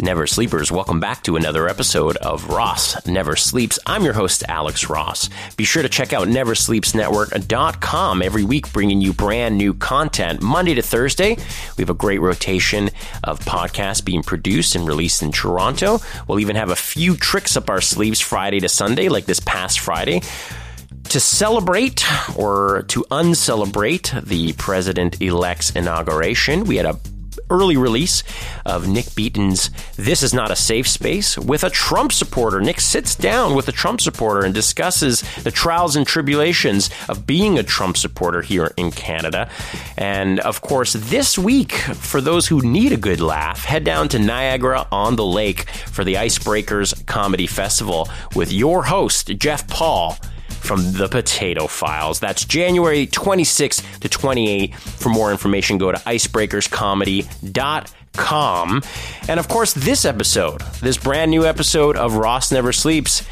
Never Sleepers, welcome back to another episode of Ross Never Sleeps. I'm your host, Alex Ross. Be sure to check out neversleepsnetwork.com every week, bringing you brand new content. Monday to Thursday, we have a great rotation of podcasts being produced and released in Toronto. We'll even have a few tricks up our sleeves Friday to Sunday, like this past Friday to celebrate or to uncelebrate the president elect's inauguration. We had a early release of Nick Beaton's This Is Not a Safe Space with a Trump supporter. Nick sits down with a Trump supporter and discusses the trials and tribulations of being a Trump supporter here in Canada. And of course, this week, for those who need a good laugh, head down to Niagara on the Lake for the Icebreakers Comedy Festival with your host, Jeff Paul from the Potato Files. That's January 26th to 28th. For more information, go to icebreakerscomedy.com. And of course, this episode, this brand new episode of Ross Never Sleeps,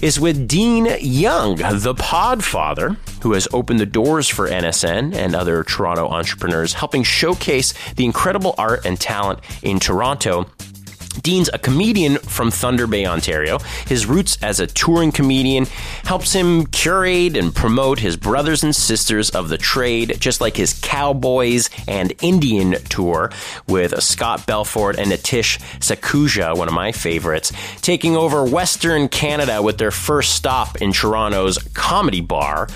is with Dean Young, the podfather, who has opened the doors for NSN and other Toronto entrepreneurs, helping showcase the incredible art and talent in Toronto Dean's a comedian from Thunder Bay, Ontario. His roots as a touring comedian helps him curate and promote his brothers and sisters of the trade, just like his Cowboys and Indian tour with Scott Belfort and Nitish Sakhuja, one of my favorites, taking over Western Canada with their first stop in Toronto's Comedy Bar.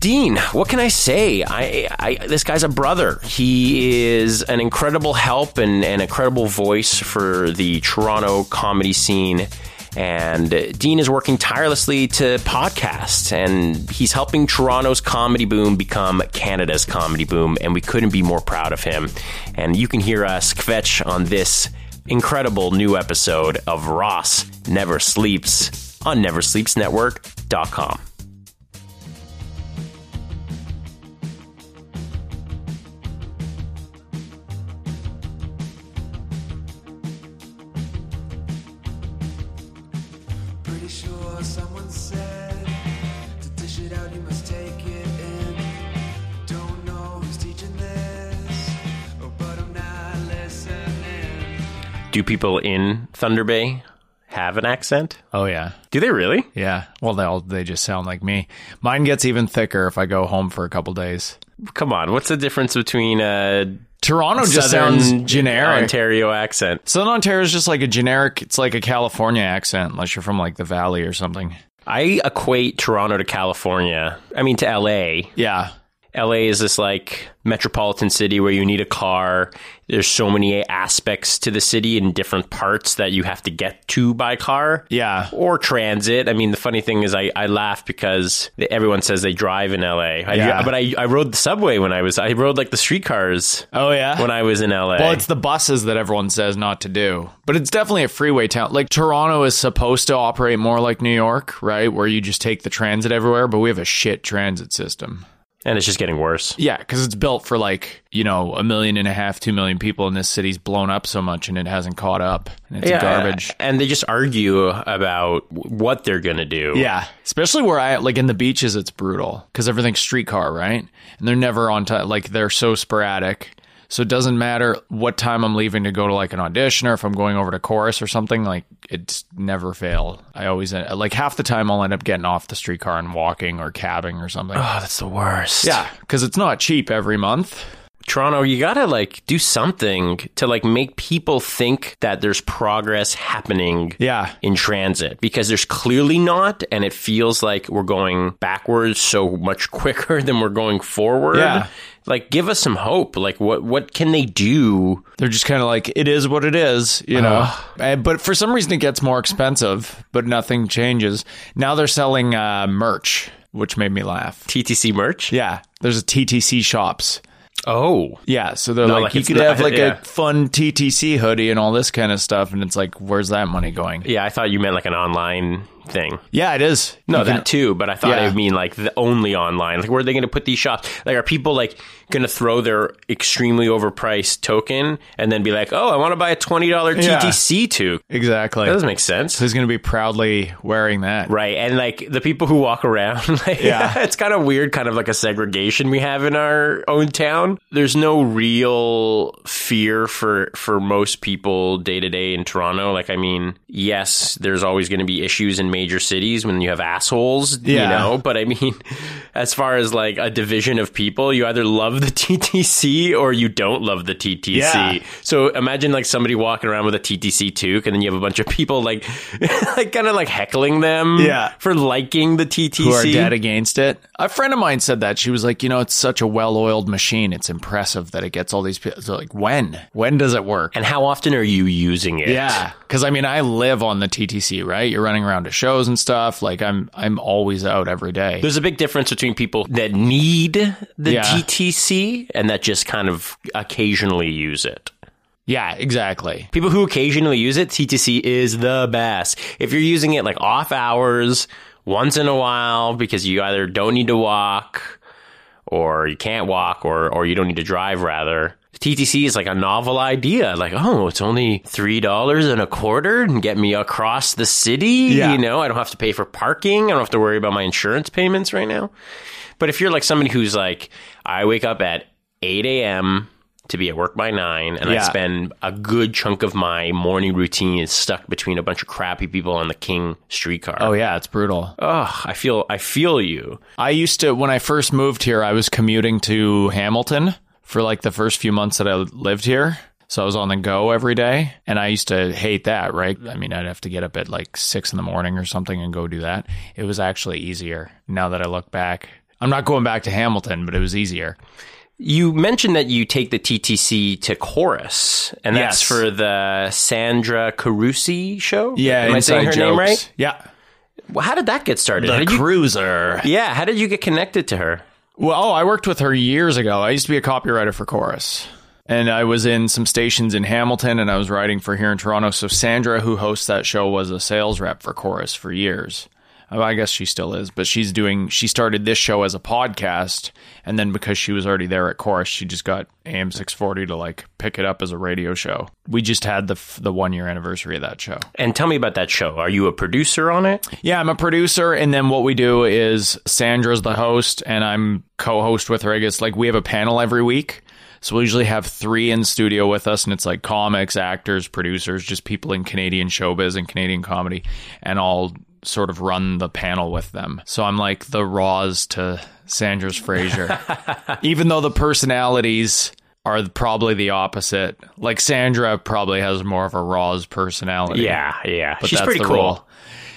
Dean, what can I say? I, I, this guy's a brother. He is an incredible help and an incredible voice for the Toronto comedy scene. And Dean is working tirelessly to podcast, and he's helping Toronto's comedy boom become Canada's comedy boom. And we couldn't be more proud of him. And you can hear us kvetch on this incredible new episode of Ross Never Sleeps on NeverSleepsNetwork.com. Do people in Thunder Bay have an accent? Oh yeah, Do they really? yeah. Well, they all they just sound like me. Mine gets even thicker if I go home for a couple days. Come on, what's the difference between a Toronto just sounds generic. Ontario accent? Southern Ontario is just like a generic. It's like a California accent, unless you're from like the Valley or something. I equate Toronto to California. I mean to LA. Yeah, LA is this like metropolitan city where you need a car. There's so many aspects to the city in different parts that you have to get to by car. yeah. Or transit. I mean, the funny thing is, I, I laugh because everyone says they drive in LA. I, Yeah. But I, I rode the subway when I was, I rode like the streetcars Oh yeah. when I was in LA. well, it's the buses that everyone says not to do, but it's definitely a freeway town. Like Toronto is supposed to operate more like New York, right, where you just take the transit everywhere. But we have a shit transit system. And it's just getting worse. Yeah, because it's built for like you know a million and a half, two million people, and this city's blown up so much, and it hasn't caught up, and it's garbage. And they just argue about what they're going to do. Yeah, especially where I like in the beaches, it's brutal because everything's streetcar, right? And they're never on time. Like they're so sporadic. So it doesn't matter what time I'm leaving to go to like an audition or if I'm going over to Corus or something. Like it's never fail. I always uh, like half the time I'll end up getting off the streetcar and walking or cabbing or something. Oh, that's the worst. yeah, because it's not cheap every month. Toronto, you gotta like do something to like make people think that there's progress happening Yeah, in transit because there's clearly not, and it feels like we're going backwards so much quicker than we're going forward. Yeah. Like, give us some hope. Like, what what can they do? they're just kind of like it is what it is, you know. And- but for some reason, it gets more expensive, but nothing changes. Now they're selling uh, merch, which made me laugh. TTC merch? Yeah, there's a TTC shops. Oh, Yeah, so they're No, like, like you could not- have like yeah. a fun TTC hoodie and all this kind of stuff, and it's like, where's that money going? yeah. I thought you meant like an online thing. Yeah, it is. No, You can- that too. But I thought Yeah. would mean like the only online. Like, where are they going to put these shops? Like, are people like going to throw their extremely overpriced token and then be like, "Oh, I want to buy a twenty dollar Yeah. TTC toque"? exactly. That doesn't make sense. Who's going to be proudly wearing that? Right. And like the people who walk around, like, Yeah. it's kind of weird, kind of like a segregation we have in our own town. There's no real fear for, for most people day to day in Toronto. Like, I mean, yes, there's always going to be issues in major cities when you have assholes, you know, but I mean, as far as like a division of people, you either love the TTC or you don't love the TTC. Yeah. So imagine like somebody walking around with a TTC toque, and then you have a bunch of people like, like kind of like heckling them, Yeah. for liking the TTC. Who are dead against it? A friend of mine said that she was like, you know, it's such a well-oiled machine. It's impressive that it gets all these people. So like, when? When does it work? and how often are you using it? Yeah, because I mean, I live on the TTC, right? You're running around to shows and stuff. Like, I'm, I'm always out every day. There's a big difference between people that need the Yeah. TTC and that just kind of occasionally use it. Yeah, exactly. People who occasionally use it, TTC is the best. If you're using it like off hours, once in a while, because you either don't need to walk or you can't walk or, or you don't need to drive rather. TTC is like a novel idea. Like, oh, it's only $3 and a quarter and get me across the city. Yeah. You know, I don't have to pay for parking. I don't have to worry about my insurance payments right now. But if you're like somebody who's like, I wake up at 8 a.m. to be at work by 9, and I Yeah. spend a good chunk of my morning routine is stuck between a bunch of crappy people on the King streetcar. Oh yeah, it's brutal. Ugh, I feel I feel you. I used to when I first moved here, I was commuting to Hamilton for like the first few months that I lived here. So I was on the go every day, and I used to hate that. Right? I mean, I'd have to get up at like six in the morning or something and go do that. It was actually easier now that I look back. I'm not going back to Hamilton, but it was easier. You mentioned that you take the TTC to Corus, and that's Yes. for the Sandra Carusi show. Yeah, am I saying her inside name right? Yeah, Well, how did that get started? How the did you- cruiser. yeah, how did you get connected to her? Well, oh, I worked with her years ago. I used to be a copywriter for Corus. And I was in some stations in Hamilton and I was writing for here in Toronto. So Sandra, who hosts that show, was a sales rep for Corus for years. Oh, I guess she still is, but she's doing, she started this show as a podcast. And then because she was already there at Corus, she just got AM 640 to like pick it up as a radio show. We just had the, f- the one year anniversary of that show. And tell me about that show. Are you a producer on it? Yeah, I'm a producer, and then what we do is Sandra's the host, and I'm co-host with her. I guess like we have a panel every week, so we usually have three in studio with us, and it's like comics, actors, producers, just people in Canadian showbiz and Canadian comedy, and I'll sort of run the panel with them. So I'm like the Roz to Sandra's Frasier, even though the personalities are probably the opposite. Like Sandra probably has more of a Roz personality. Yeah, yeah. But She's that's pretty the cool. role.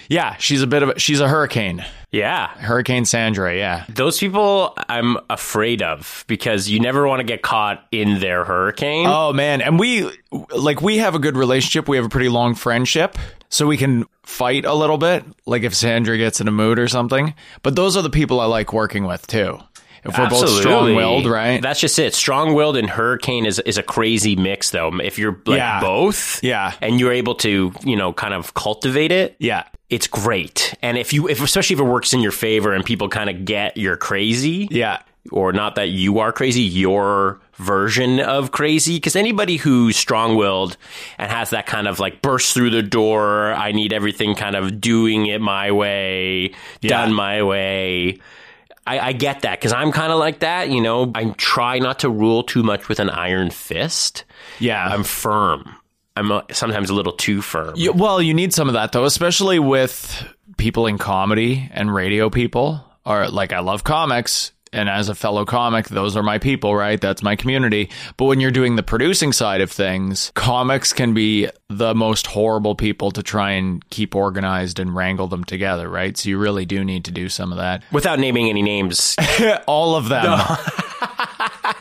Yeah, she's a bit of a, she's a hurricane. Yeah. Hurricane Sandra, yeah. Those people I'm afraid of because you never want to get caught in their hurricane. Oh man, and we like we have a good relationship. We have a pretty long friendship, so we can fight a little bit like if Sandra gets in a mood or something. But those are the people I like working with too. If we're both strong-willed, right? That's just it. Strong-willed and hurricane is is a crazy mix, though. If you're like Yeah. both, Yeah. and you're able to, you know, kind of cultivate it, yeah. It's great. And if you, if especially if it works in your favor and people kind of get you're crazy, Yeah. or not that you are crazy, your version of crazy. Because anybody who's strong willed and has that kind of like burst through the door, I need everything kind of doing it my way, done my way. I, I get that because I'm kind of like that. You know, I try not to rule too much with an iron fist. Yeah. I'm firm. I'm uh sometimes a little too firm. You- well, you need some of that though, especially with people in comedy and radio people. Or like I love comics, and as a fellow comic, those are my people, right? That's my community. But when you're doing the producing side of things, comics can be the most horrible people to try and keep organized and wrangle them together, right? So you really do need to do some of that. Without naming any names, all of them.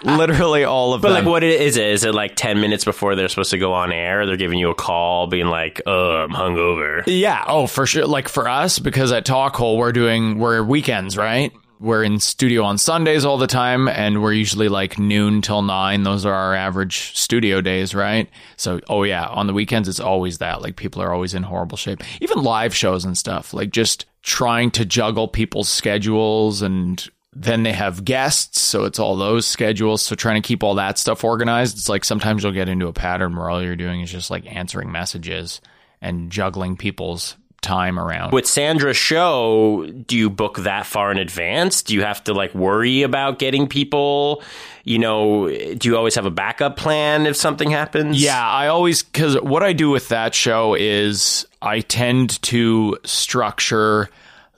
Literally all of that. But them. like, what it- is it? Is it like ten minutes before they're supposed to go on air? They're giving you a call, being like, "Oh, I'm hungover." Yeah. Oh, for sure. Like for us, because at Talk Hole, we're doing, we're weekends, right? we're in studio on Sundays all the time, and we're usually like noon till nine. Those are our average studio days, right? So, oh yeah, on the weekends it's always that. Like people are always in horrible shape. Even live shows and stuff. Like just trying to juggle people's schedules and then they have guests, so it's all those schedules. So trying to keep all that stuff organized, it's like sometimes you'll get into a pattern where all you're doing is just like answering messages and juggling people's time around. With Sandra's show, do you book that far in advance? Do you have to like worry about getting people? You know, do you always have a backup plan if something happens? Yeah, I always because what I do with that show is I tend to structure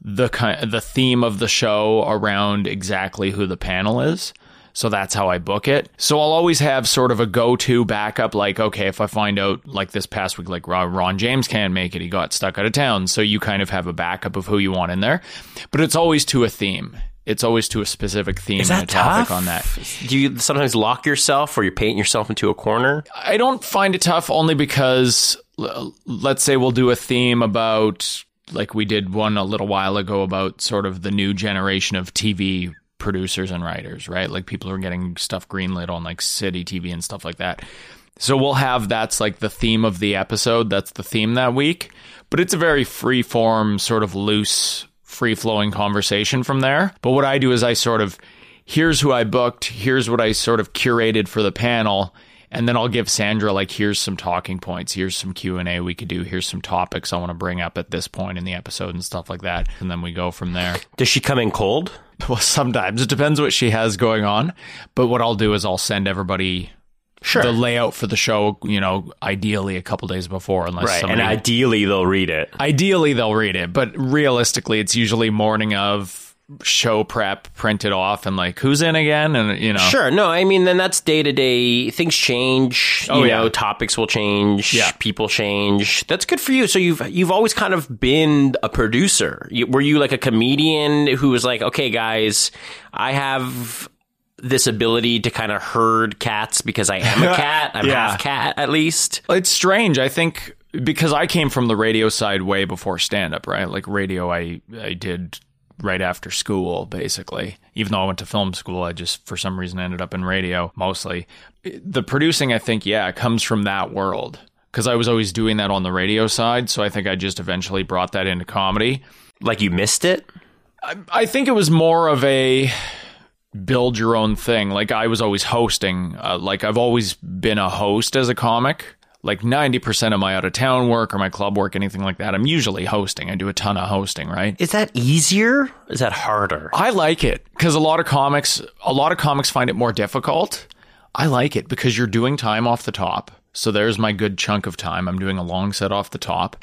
the kind the theme of the show around exactly who the panel is. So that's how I book it. So I'll always have sort of a go-to backup like okay, if I find out like this past week like Ron Ron James can't make it, he got stuck out of town, so you kind of have a backup of who you want in there. But it's always to a theme. It's always to a specific theme Is and that a topic tough? on that. Do you sometimes lock yourself or you paint yourself into a corner? I don't find it tough only because let's say we'll do a theme about like we did one a little while ago about sort of the new generation of TV producers and writers, right? Like people who are getting stuff greenlit on like city TV and stuff like that. So we'll have that's like the theme of the episode. That's the theme that week. But it's a very free form, sort of loose, free flowing conversation from there. But what I do is I sort of here's who I booked, here's what I sort of curated for the panel, and then I'll give Sandra like here's some talking points, here's some Q&A we could do, here's some topics I want to bring up at this point in the episode and stuff like that. And then we go from there. Does she come in cold? Well, sometimes it depends what she has going on, but what I'll do is I'll send everybody Sure. the layout for the show, you know, ideally a couple days before unless right. somebody And ideally they'll read it. Ideally, they'll read it, but realistically, it's usually morning of show prep, print it off, and like, who's in again? And, you know, Sure. No, I mean, then that's day to day. Things change. Oh, you Oh, yeah. know, topics will change. Yeah. People change. That's good for you. So you've you've always kind of been a producer. You, were you like a comedian who was like, okay, guys, I have this ability to kind of herd cats because I am a cat. I'm Yeah. half cat at least. it's strange. I think because I came from the radio side way before stand up, right? Like radio, I, I did right after school, basically. Even though I went to film school, I just, for some reason, ended up in radio mostly. The producing, I think, yeah, comes from that world. Because I was always doing that on the radio side. So I think I just eventually brought that into comedy. Like you missed it. I think it was more of a build your own thing. Like I was always hosting. Uh, like I've always been a host as a comic. Like 90% of my out of town work or my club work, anything like that, I'm usually hosting. I do a ton of hosting, right? Is that easier? Is that harder? I like it because a lot of comics, a lot of comics find it more difficult. I like it because you're doing time off the top. So there's my good chunk of time. I'm doing a long set off the top.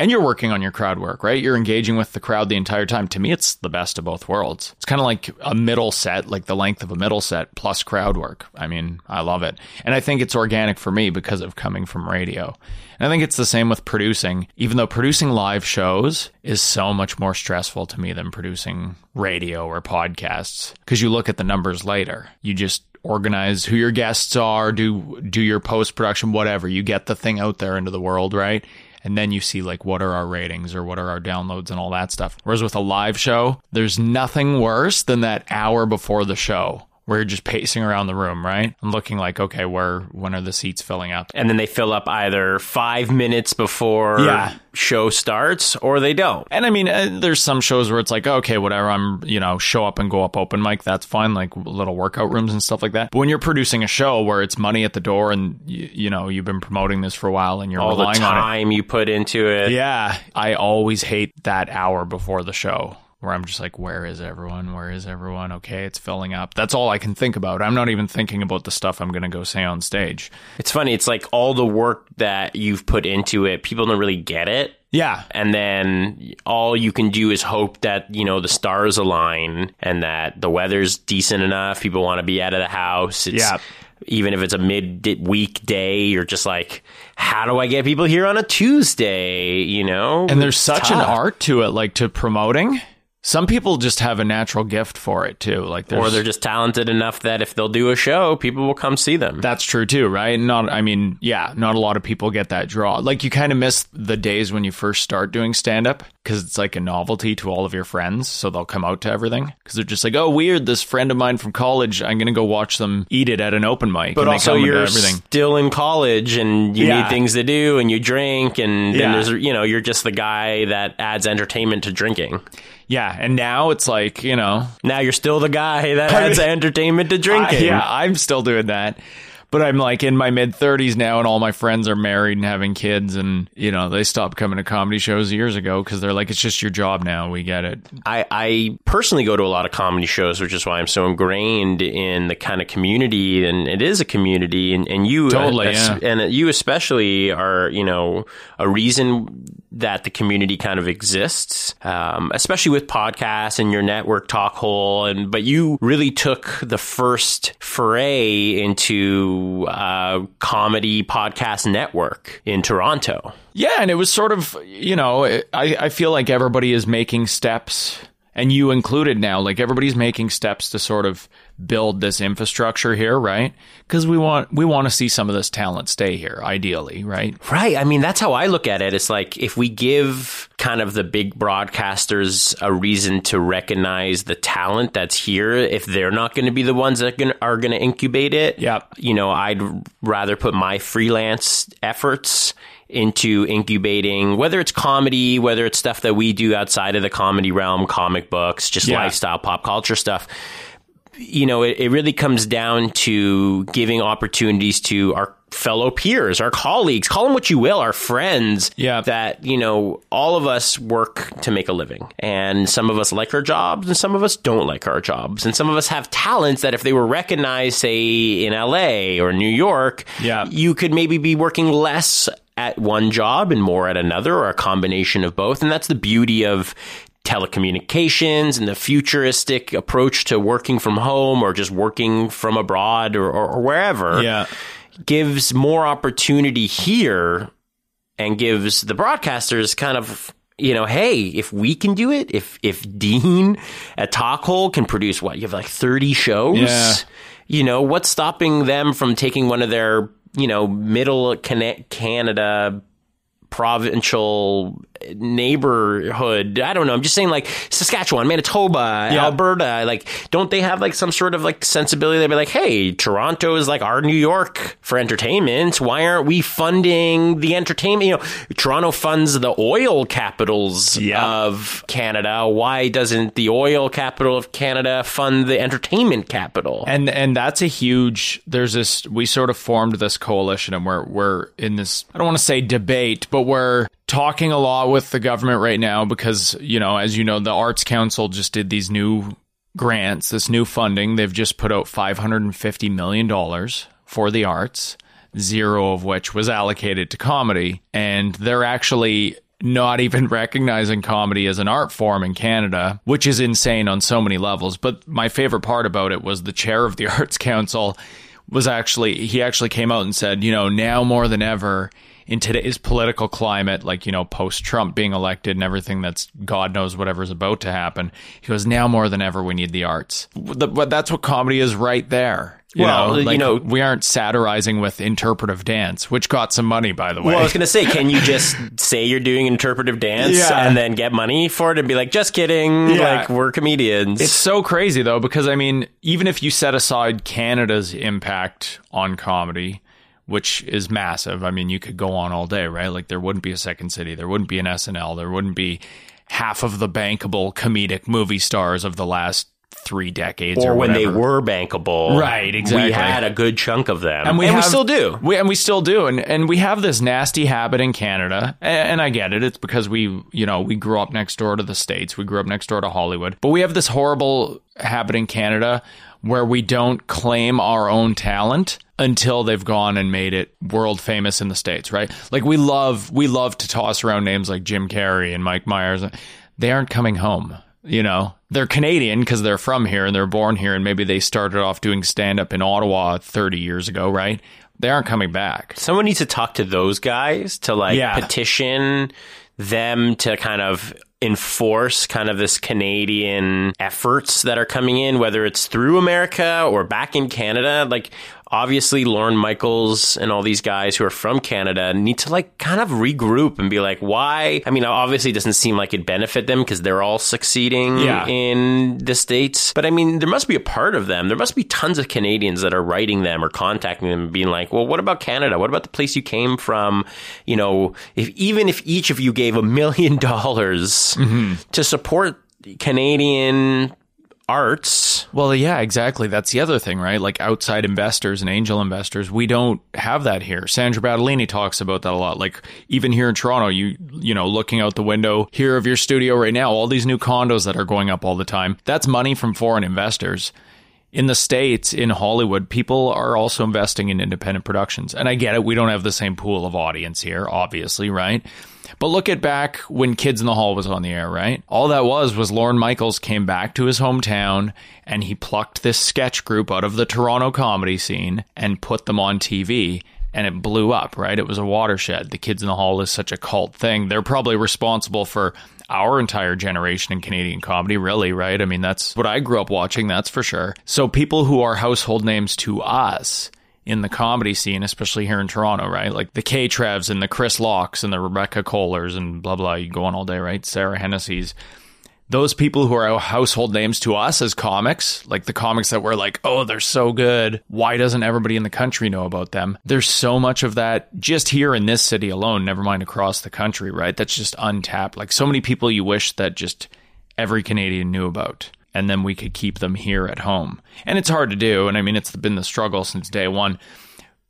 And you're working on your crowd work, right? You're engaging with the crowd the entire time. To me, it's the best of both worlds. It's kind of like a middle set, like the length of a middle set plus crowd work. I mean, I love it. And I think it's organic for me because of coming from radio. And I think it's the same with producing, even though producing live shows is so much more stressful to me than producing radio or podcasts because you look at the numbers later. You just organize who your guests are, do do your post production, whatever. You get the thing out there into the world, right? And then you see like what are our ratings or what are our downloads and all that stuff. Whereas with a live show, there's nothing worse than that hour before the show where you're just pacing around the room, right? And looking like, okay, where when are the seats filling up? and then they fill up either five minutes before Yeah. show starts or they don't. And I mean, uh, there's some shows where it's like, okay, whatever, I'm, you know, show up and go up open mic, that's fine, like little workout rooms and stuff like that. But when you're producing a show where it's money at the door and, you, you know, you've been promoting this for a while and you're All the relying on it. time you put into it. Yeah, I always hate that hour before the show where I'm just like, where is everyone? Where is everyone? Okay, it's filling up. That's all I can think about. I'm not even thinking about the stuff I'm going to go say on stage. It's funny. It's like all the work that you've put into it, people don't really get it. Yeah. And then all you can do is hope that, you know, the stars align and that the weather's decent enough. People want to be out of the house. It's, Yeah. Even if it's a mid-week day, you're just like, how do I get people here on a Tuesday? You know? And there's such an art to it, like to promoting. Some people just have a natural gift for it too. Like, there's, or they're just talented enough that if they'll do a show, people will come see them. That's true too, right? Not, I mean, yeah, not a lot of people get that draw. Like, you kind of miss the days when you first start doing stand up because it's like a novelty to all of your friends. So they'll come out to everything because they're just like, oh, weird, this friend of mine from college, I'm going to go watch them eat it at an open mic. but also, you're everything. still in college and you Yeah. need things to do and you drink and then Yeah. there's you know you're just the guy that adds entertainment to drinking. Yeah. And now it's like, you know, Now you're still the guy that I adds mean- entertainment to I- drinking. yeah, I'm still doing that. But I'm like in my mid 30s now, and all my friends are married and having kids, and you know they stopped coming to comedy shows years ago because they're like, it's just your job now. We get it. I, I personally go to a lot of comedy shows, which is why I'm so ingrained in the kind of community, and it is a community, and, and you Totally, uh, yeah. and you especially are, you know, a reason that the community kind of exists, um, especially with podcasts and your network talk hole, and but you really took the first foray into uh, comedy podcast network in Toronto. Yeah, and it was sort of, you know, I, I feel like everybody is making steps, and you included now, like everybody's making steps to sort of build this infrastructure here, right? Because we want we want to see some of this talent stay here, ideally, right? Right. I mean, that's how I look at it. It's like if we give kind of the big broadcasters a reason to recognize the talent that's here, if they're not going to be the ones that gonna, are going to incubate it, Yep. you know, I'd rather put my freelance efforts into incubating whether it's comedy, whether it's stuff that we do outside of the comedy realm, comic books, just Yeah. lifestyle, pop culture stuff you know, it, it really comes down to giving opportunities to our fellow peers, our colleagues, call them what you will, our friends. Yeah. That, you know, all of us work to make a living. And some of us like our jobs and some of us don't like our jobs. And some of us have talents that if they were recognized, say, in LA or New York, Yeah. you could maybe be working less at one job and more at another or a combination of both. And that's the beauty of telecommunications and the futuristic approach to working from home or just working from abroad or, or, or wherever Yeah. gives more opportunity here and gives the broadcasters kind of you know hey if we can do it if if dean at talkhole can produce what you have like 30 shows Yeah. you know what's stopping them from taking one of their you know middle Cana- canada provincial neighborhood. I don't know. I'm just saying, like Saskatchewan, Manitoba, Alberta. Like, don't they have like some sort of like sensibility? They'd be like, hey, Toronto is like our New York for entertainment. Why aren't we funding the entertainment? You know, Toronto funds the oil capitals Yeah. of Canada. Why doesn't the oil capital of Canada fund the entertainment capital? and and that's a huge there's this we sort of formed this coalition and we're we're in this I don't want to say debate but we're talking a lot with the government right now because you know as you know the arts council just did these new grants this new funding they've just put out 550 million dollars for the arts zero of which was allocated to comedy and they're actually not even recognizing comedy as an art form in Canada, which is insane on so many levels. But my favorite part about it was the chair of the Arts Council was actually, he actually came out and said, you know, now more than ever in today's political climate, like, you know, post Trump being elected and everything that's God knows whatever's about to happen, he goes, now more than ever, we need the arts. The- But that's what comedy is right there. You Well, know, you know- we aren't satirizing with interpretive dance, which got some money, by the way. Well, I was going to say, can you just say you're doing interpretive dance Yeah. and then get money for it and be like, just kidding, Yeah. like we're comedians? It's so crazy though, because I mean, even if you set aside Canada's impact on comedy, which is massive, I mean, you could go on all day, right? Like there wouldn't be a Second City, there wouldn't be an SNL, there wouldn't be half of the bankable comedic movie stars of the last three decades, or, or when they were bankable, Right, exactly. We had a good chunk of them, and we, we have- still do. We, and we still do, and and we have this nasty habit in Canada, and, and I get it. It's because we, you know, we grew up next door to the states. We grew up next door to Hollywood, but we have this horrible habit in Canada where we don't claim our own talent until they've gone and made it world famous in the states, right? Like we love we love to toss around names like Jim Carrey and Mike Myers. They aren't coming home. You know, they're Canadian because they're from here and they're born here, and maybe they started off doing stand up in Ottawa 30 years ago, right? They aren't coming back. Someone needs to talk to those guys to like Yeah. petition them to kind of enforce kind of this Canadian efforts that are coming in, whether it's through America or back in Canada. Like, obviously, Lorne Michaels and all these guys who are from Canada need to like kind of regroup and be like, why? I mean, obviously, it doesn't seem like it benefit them because they're all succeeding Yeah. in the States. But I mean, there must be a part of them. There must be tons of Canadians that are writing them or contacting them and being like, well, what about Canada? What about the place you came from? You know, if even if each of you gave a million dollars mm-hmm. to support Canadian arts. Well, yeah, exactly. That's the other thing, right? Like outside investors and angel investors, we don't have that here. Sandra Battaglini talks about that a lot. Like even here in Toronto, you you know, looking out the window here of your studio right now, all these new condos that are going up all the time. That's money from foreign investors. In the States, in Hollywood, people are also investing in independent productions. And I get it, we don't have the same pool of audience here, obviously, right? But look at back when Kids in the Hall was on the air, right? All that was was Lorne Michaels came back to his hometown and he plucked this sketch group out of the Toronto comedy scene and put them on TV and it blew up, right? It was a watershed. The Kids in the Hall is such a cult thing. They're probably responsible for our entire generation in Canadian comedy, really, right? I mean, that's what I grew up watching, that's for sure. So people who are household names to us in the comedy scene, especially here in Toronto, right? Like the K Trevs and the Chris Lockes and the Rebecca Kohlers and blah blah. You go on all day, right? Sarah Hennessy's. Those people who are household names to us as comics, like the comics that we're like, oh, they're so good. Why doesn't everybody in the country know about them? There's so much of that just here in this city alone, never mind across the country, right? That's just untapped. Like so many people you wish that just every Canadian knew about and then we could keep them here at home. And it's hard to do. And I mean, it's been the struggle since day one.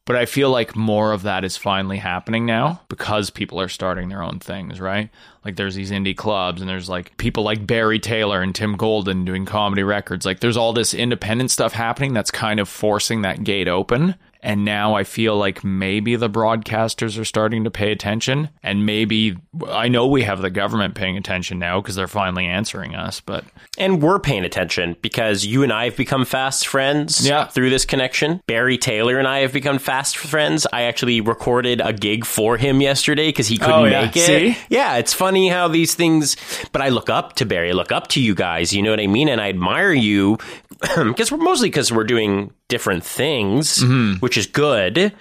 But I feel like more of that is finally happening now because people are starting their own things, right? Like there's these indie clubs and there's like people like Barry Taylor and Tim Golden doing comedy records. Like there's all this independent stuff happening that's kind of forcing that gate open. And now I feel like maybe the broadcasters are starting to pay attention. And maybe I know we have the government paying attention now because they're finally answering us. But And we're paying attention because you and I have become fast friends Yeah. through this connection. Barry Taylor and I have become fast friends. I actually recorded a gig for him yesterday because he couldn't Oh, yeah. make it. See? Yeah, it's funny how these things, but I look up to Barry, I look up to you guys, you know what I mean? And I admire you because we're mostly because we're doing different things, Mm-hmm. which is good.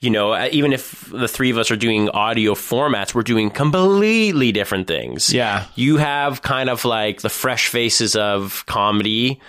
You know, uh, even if the three of us are doing audio formats, we're doing completely different things. Yeah. You have kind of like the fresh faces of comedy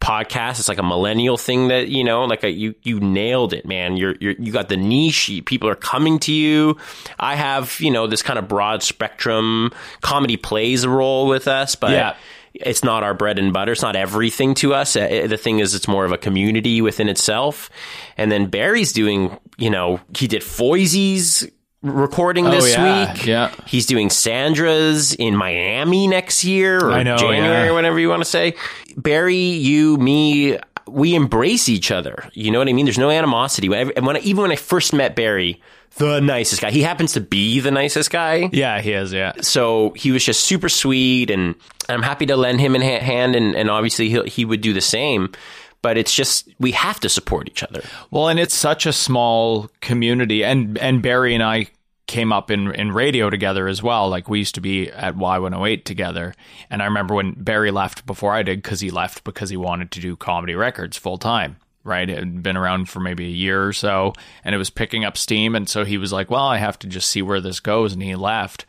podcast. It's like a millennial thing that, you know, like a, you, you nailed it, man. You're, you're, you got the niche. People are coming to you. I have, you know, this kind of broad spectrum comedy plays a role with us, but Yeah. It's not our bread and butter. It's not everything to us. Uh, The thing is, it's more of a community within itself. And then Barry's doing, you know, he did Foisy's recording Oh, this yeah, week. yeah. He's doing Sandra's in Miami next year or I know, January yeah. or whatever you want to say. Barry, you, me, we embrace each other. You know what I mean? There's no animosity. When I, and when I, even when I first met Barry, the nicest guy, he happens to be the nicest guy yeah, he is. Yeah. so he was just super sweet and I'm happy to lend him a hand and, and obviously he he would do the same but it's just we have to support each other Well, and it's such a small community, and and Barry and I came up in in radio together as well. Like we used to be at Y108 together, and I remember when Barry left before I did because he left because he wanted to do comedy records full time. Right, it had been around for maybe a year or so, and it was picking up steam. And so he was like, "Well, I have to just see where this goes," and he left.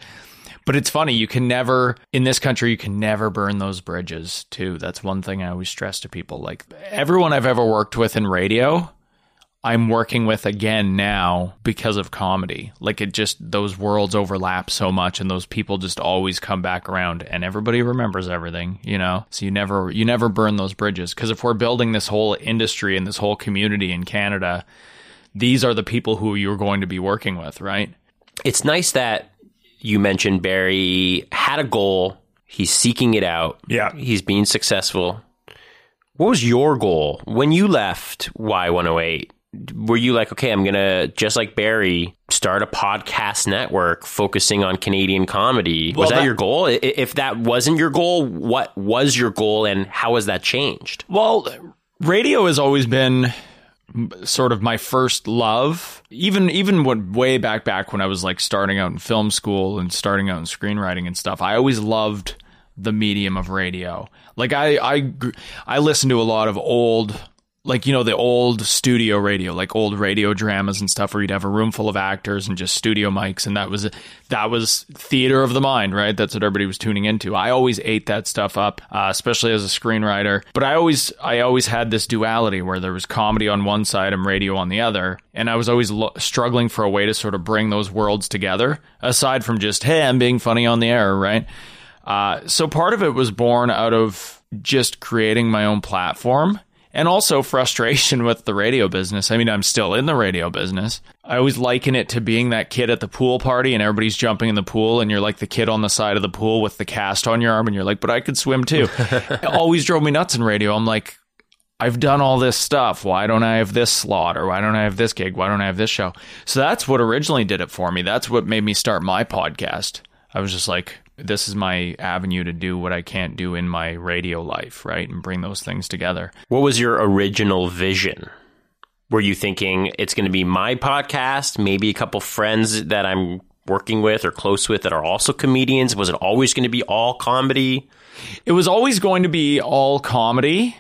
But it's funny, you can never, in this country, you can never burn those bridges, too. That's one thing I always stress to people. Like, everyone I've ever worked with in radio, I'm working with again now because of comedy. Like, it just, those worlds overlap so much, and those people just always come back around, and everybody remembers everything, you know? So you never, you never burn those bridges. Because if we're building this whole industry and this whole community in Canada, these are the people who you're going to be working with, right? it's nice that you mentioned Barry had a goal he's seeking it out Yeah. he's being successful what was your goal when you left Y108 were you like okay I'm going to just like Barry start a podcast network focusing on Canadian comedy was that, that- your goal if that wasn't your goal what was your goal and how has that changed Well, radio has always been sort of my first love. Even even when way back back when I was like starting out in film school and starting out in screenwriting and stuff, I always loved the medium of radio. Like I I I listen to a lot of old like you know the old studio radio like old radio dramas and stuff where you'd have a room full of actors and just studio mics and that was that was theater of the mind right? That's what everybody was tuning into. I always ate that stuff up uh, especially as a screenwriter. But i always i always had this duality where there was comedy on one side and radio on the other and i was always lo- struggling for a way to sort of bring those worlds together aside from just hey i'm being funny on the air right? Uh, so part of it was born out of just creating my own platform and also frustration with the radio business. I mean, I'm still in the radio business. I always liken it to being that kid at the pool party and everybody's jumping in the pool and you're like the kid on the side of the pool with the cast on your arm and you're like, but I could swim too. it always drove me nuts in radio. I'm like, I've done all this stuff. Why don't I have this slot or why don't I have this gig? Why don't I have this show? So that's what originally did it for me. That's what made me start my podcast. I was just like, this is my avenue to do what I can't do in my radio life, right? And bring those things together. What was your original vision? Were you thinking it's going to be my podcast, maybe a couple friends that I'm working with or close with that are also comedians? Was it always going to be all comedy? It was always going to be all comedy.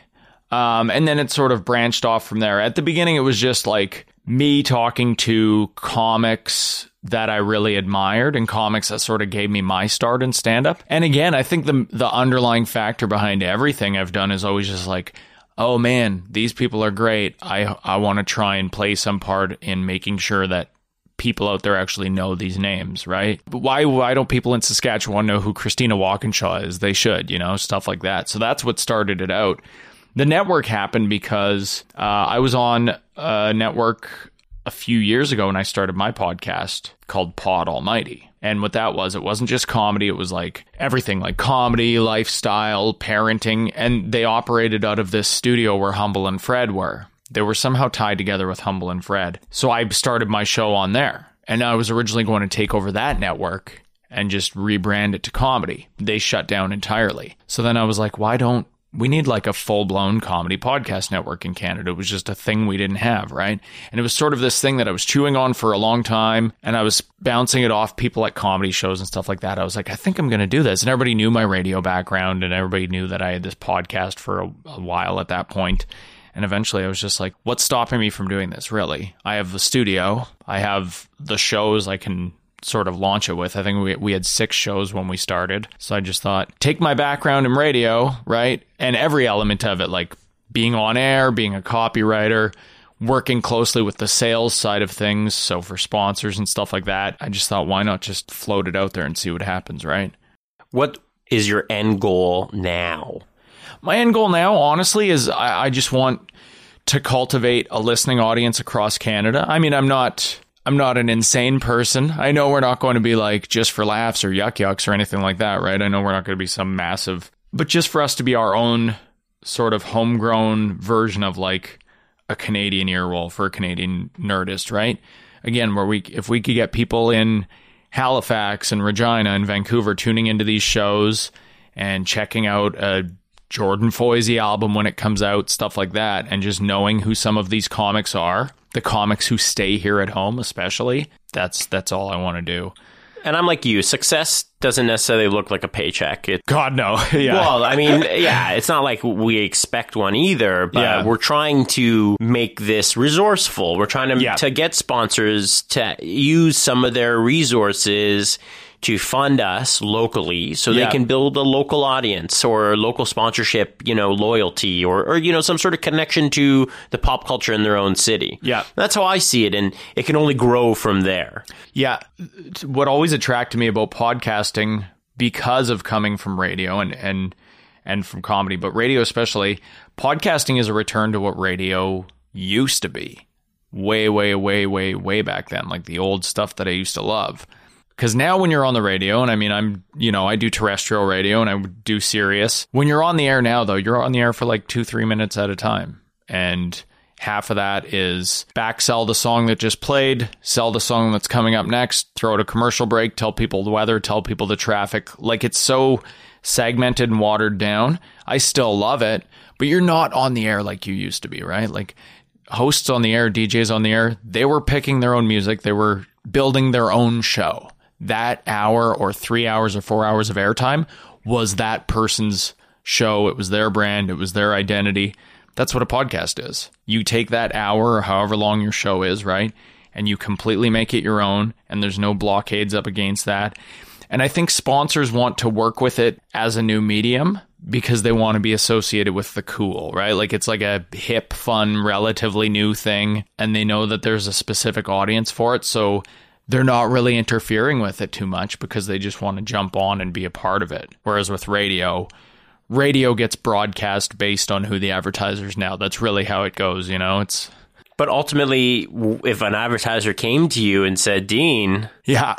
Um, and then it sort of branched off from there. At the beginning, it was just like me talking to comics that I really admired and comics that sort of gave me my start in stand up. And again, I think the the underlying factor behind everything I've done is always just like, oh man, these people are great. I I want to try and play some part in making sure that people out there actually know these names, right? But why why don't people in Saskatchewan know who Christina Walkinshaw is? They should, you know, stuff like that. So that's what started it out. The network happened because uh, I was on a network a few years ago when I started my podcast called Pod Almighty. And what that was, it wasn't just comedy, it was like everything like comedy, lifestyle, parenting. And they operated out of this studio where Humble and Fred were. They were somehow tied together with Humble and Fred. So I started my show on there. And I was originally going to take over that network and just rebrand it to comedy. They shut down entirely. So then I was like, why don't we need like a full blown comedy podcast network in Canada. It was just a thing we didn't have, right? And it was sort of this thing that I was chewing on for a long time and I was bouncing it off people at comedy shows and stuff like that. I was like, I think I'm going to do this. And everybody knew my radio background and everybody knew that I had this podcast for a, a while at that point. And eventually I was just like, what's stopping me from doing this, really? I have the studio, I have the shows I can sort of launch it with. I think we we had six shows when we started. So I just thought, take my background in radio, right? And every element of it, like being on air, being a copywriter, working closely with the sales side of things, so for sponsors and stuff like that. I just thought why not just float it out there and see what happens, right? What is your end goal now? My end goal now, honestly, is I, I just want to cultivate a listening audience across Canada. I mean, I'm not I'm not an insane person. I know we're not going to be like just for laughs or Yuk Yuk's or anything like that, right? I know we're not going to be some massive, but just for us to be our own sort of homegrown version of like a Canadian earwolf or a Canadian nerdist, right? Again, where we if we could get people in Halifax and Regina and Vancouver tuning into these shows and checking out a Jordan Foisy album when it comes out, stuff like that, and just knowing who some of these comics are, the comics who stay here at home especially, that's that's all I want to do. And I'm like you, success doesn't necessarily look like a paycheck. It, God no. yeah. Well, I mean, yeah, it's not like we expect one either, but Yeah. we're trying to make this resourceful. We're trying to Yeah. to get sponsors to use some of their resources to fund us locally so Yeah. they can build a local audience or local sponsorship, you know, loyalty or or you know, some sort of connection to the pop culture in their own city. Yeah. That's how I see it and it can only grow from there. Yeah. What always attracted me about podcasting because of coming from radio and and and from comedy, but radio especially, podcasting is a return to what radio used to be. Way, way, way, way, way back then, like the old stuff that I used to love. Because now when you're on the radio, and I mean, I'm, you know, I do terrestrial radio and I do Sirius. When you're on the air now, though, you're on the air for like two, three minutes at a time. And half of that is back sell the song that just played, sell the song that's coming up next, throw out a commercial break, tell people the weather, tell people the traffic. Like it's so segmented and watered down. I still love it, but you're not on the air like you used to be, right? Like hosts on the air, DJs on the air, they were picking their own music, they were building their own show. That hour or three hours or four hours of airtime was that person's show. It was their brand. It was their identity. That's what a podcast is. You take that hour or however long your show is, right? And you completely make it your own, and there's no blockades up against that. And I think sponsors want to work with it as a new medium because they want to be associated with the cool, right? Like it's like a hip, fun, relatively new thing, and they know that there's a specific audience for it. So they're not really interfering with it too much because they just want to jump on and be a part of it. Whereas with radio, radio gets broadcast based on who the advertisers now. That's really how it goes, you know? It's But ultimately, if an advertiser came to you and said, Dean, yeah.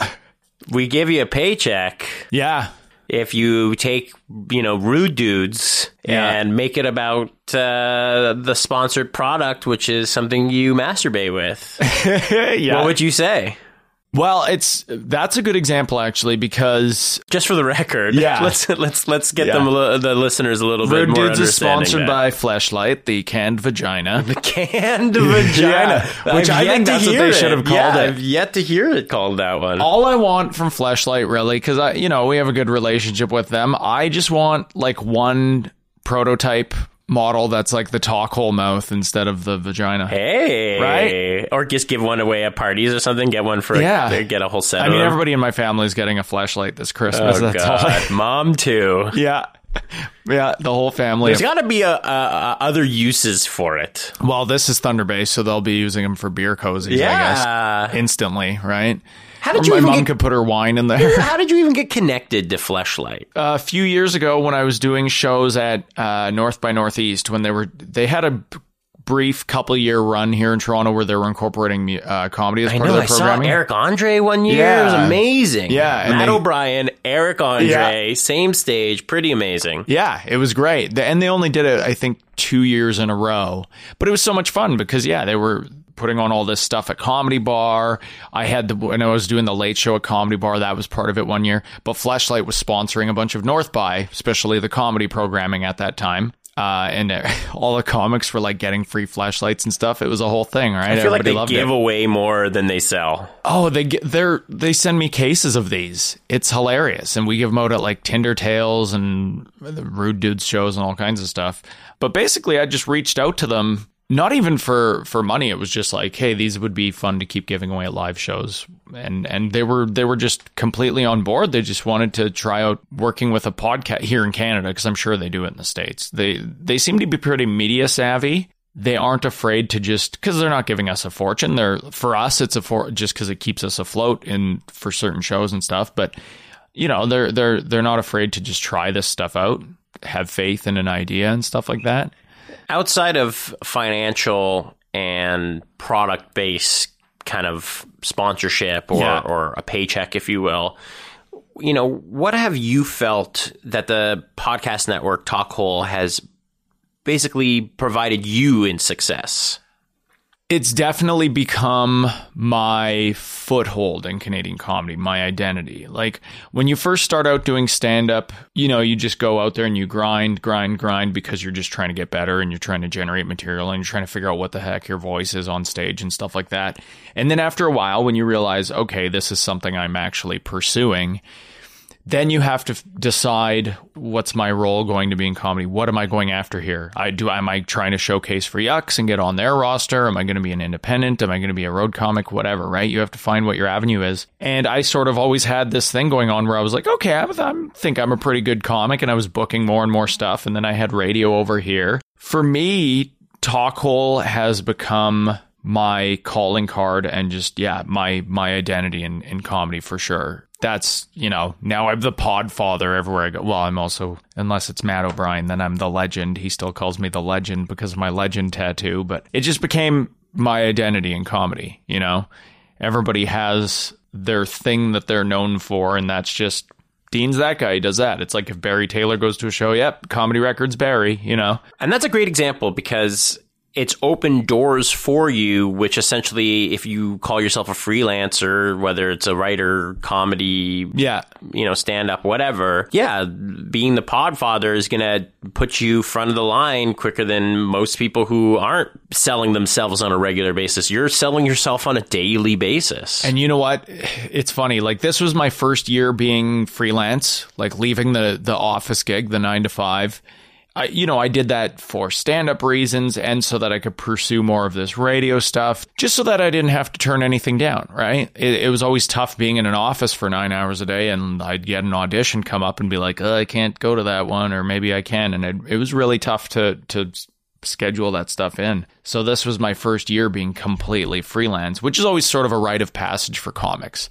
we give you a paycheck Yeah. if you take, you know, rude dudes Yeah. and make it about uh, the sponsored product, which is something you masturbate with. yeah. What would you say? Well, it's that's a good example actually because Just for the record, Yeah. let's let's let's get Yeah. them a the listeners a little bit Rude more Dudes is sponsored that. by Fleshlight, the canned vagina. the canned vagina, Yeah, which I yet think that's what they should have called yeah, it. I've yet to hear it called that one. All I want from Fleshlight, really, because I, you know, we have a good relationship with them. I just want like one prototype model that's like the Talkhole mouth instead of the vagina. Hey, Right? Or just give one away at parties or something. Get one for Yeah. get a whole set. I mean, everybody in my family is getting a Fleshlight this Christmas. Oh that's all. God, mom too. yeah, yeah, the whole family. There's got to be a, a, a other uses for it. well, this is Thunder Bay, so they'll be using them for beer cozies. I Yeah. guess instantly, right? How did you my even mom get- could put her wine in there. How did you even get connected to Fleshlight? a few years ago when I was doing shows at uh, North by Northeast when they were they had a brief couple year run here in Toronto where they were incorporating uh, comedy as I part know. of I their saw programming. Eric Andre one year. Yeah. It was amazing. Yeah, and Matt they- O'Brien, Eric Andre, same stage, pretty amazing. Yeah, it was great. And they only did it, I think, two years in a row. But it was so much fun because, yeah, they were putting on all this stuff at Comedy Bar. I had the, when I was doing the late show at Comedy Bar, that was part of it one year. But Fleshlight was sponsoring a bunch of North by, especially the comedy programming at that time. Uh, and all the comics were like getting free Fleshlights and stuff. It was a whole thing, right? I feel like they give it. away more than they sell. Oh, they get they're they send me cases of these. It's hilarious, and we give them out at like Tinder Tales and the Rude Dudes shows and all kinds of stuff. But basically, I just reached out to them, not even for for money. It was just like, hey, these would be fun to keep giving away at live shows, and and they were they were just completely on board. They just wanted to try out working with a podcast here in Canada because I'm sure they do it in the states. They they seem to be pretty media savvy they aren't afraid to just because they're not giving us a fortune. They're for us, it's a for just because it keeps us afloat in for certain shows and stuff. But you know, they're they're they're not afraid to just try this stuff out, have faith in an idea and stuff like that. Outside of financial and product based kind of sponsorship or, Yeah. or a paycheck, if you will, you know, what have you felt that the podcast network Talkhole has basically provided you in success? It's definitely become my foothold in Canadian comedy, my identity. Like when you first start out doing stand up, you know, you just go out there and you grind, grind, grind because you're just trying to get better and you're trying to generate material and you're trying to figure out what the heck your voice is on stage and stuff like that. And then after a while, when you realize, okay, this is something I'm actually pursuing, then you have to f- decide what's my role going to be in comedy. What am I going after here? I do. Am I trying to showcase for Yucks and get on their roster? Am I going to be an independent? Am I going to be a road comic? Whatever, right? You have to find what your avenue is. And I sort of always had this thing going on where I was like, okay, I I think I'm a pretty good comic, and I was booking more and more stuff. And then I had radio over here. For me, Talkhole has become my calling card and just yeah my my identity in in comedy for sure that's you know now i'm the pod father everywhere i go well i'm also unless it's matt o'brien then i'm the legend he still calls me the legend because of my legend tattoo but it just became my identity in comedy you know everybody has their thing that they're known for and that's just Dean's that guy. He does that. It's like if Barry Taylor goes to a show, yep, comedy records Barry, you know? And that's a great example because it's open doors for you, which essentially, if you call yourself a freelancer, whether it's a writer, comedy, Yeah. you know, stand up, whatever, yeah, being the podfather is going to put you front of the line quicker than most people who aren't selling themselves on a regular basis. You're selling yourself on a daily basis. And you know what? It's funny. Like this was my first year being freelance, like leaving the the office gig, the 9 to 5. I, you know, I did that for stand up reasons and so that I could pursue more of this radio stuff, just so that I didn't have to turn anything down, right? It, it was always tough being in an office for nine hours a day and I'd get an audition come up and be like, oh, I can't go to that one, or maybe I can. And it, it was really tough to, to schedule that stuff in. So this was my first year being completely freelance, which is always sort of a rite of passage for comics.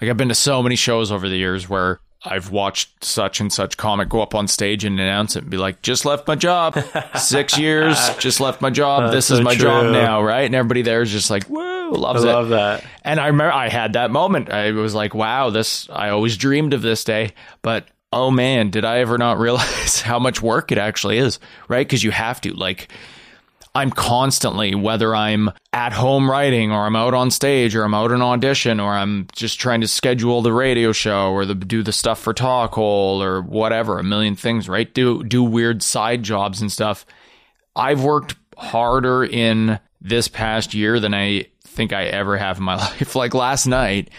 Like I've been to so many shows over the years where I've watched such and such comic go up on stage and announce it and be like, just left my job. Six years, just left my job. this is so my job now, right? And everybody there is just like, woo, loves it. love that. And I remember I had that moment. I was like, wow, this, I always dreamed of this day. But oh man, did I ever not realize how much work it actually is, right? Because you have to. Like, I'm constantly, whether I'm at home writing or I'm out on stage or I'm out in audition or I'm just trying to schedule the radio show or the, do the stuff for Talk Hole or whatever, a million things, right? Do, do weird side jobs and stuff. I've worked harder in this past year than I think I ever have in my life. Like last night,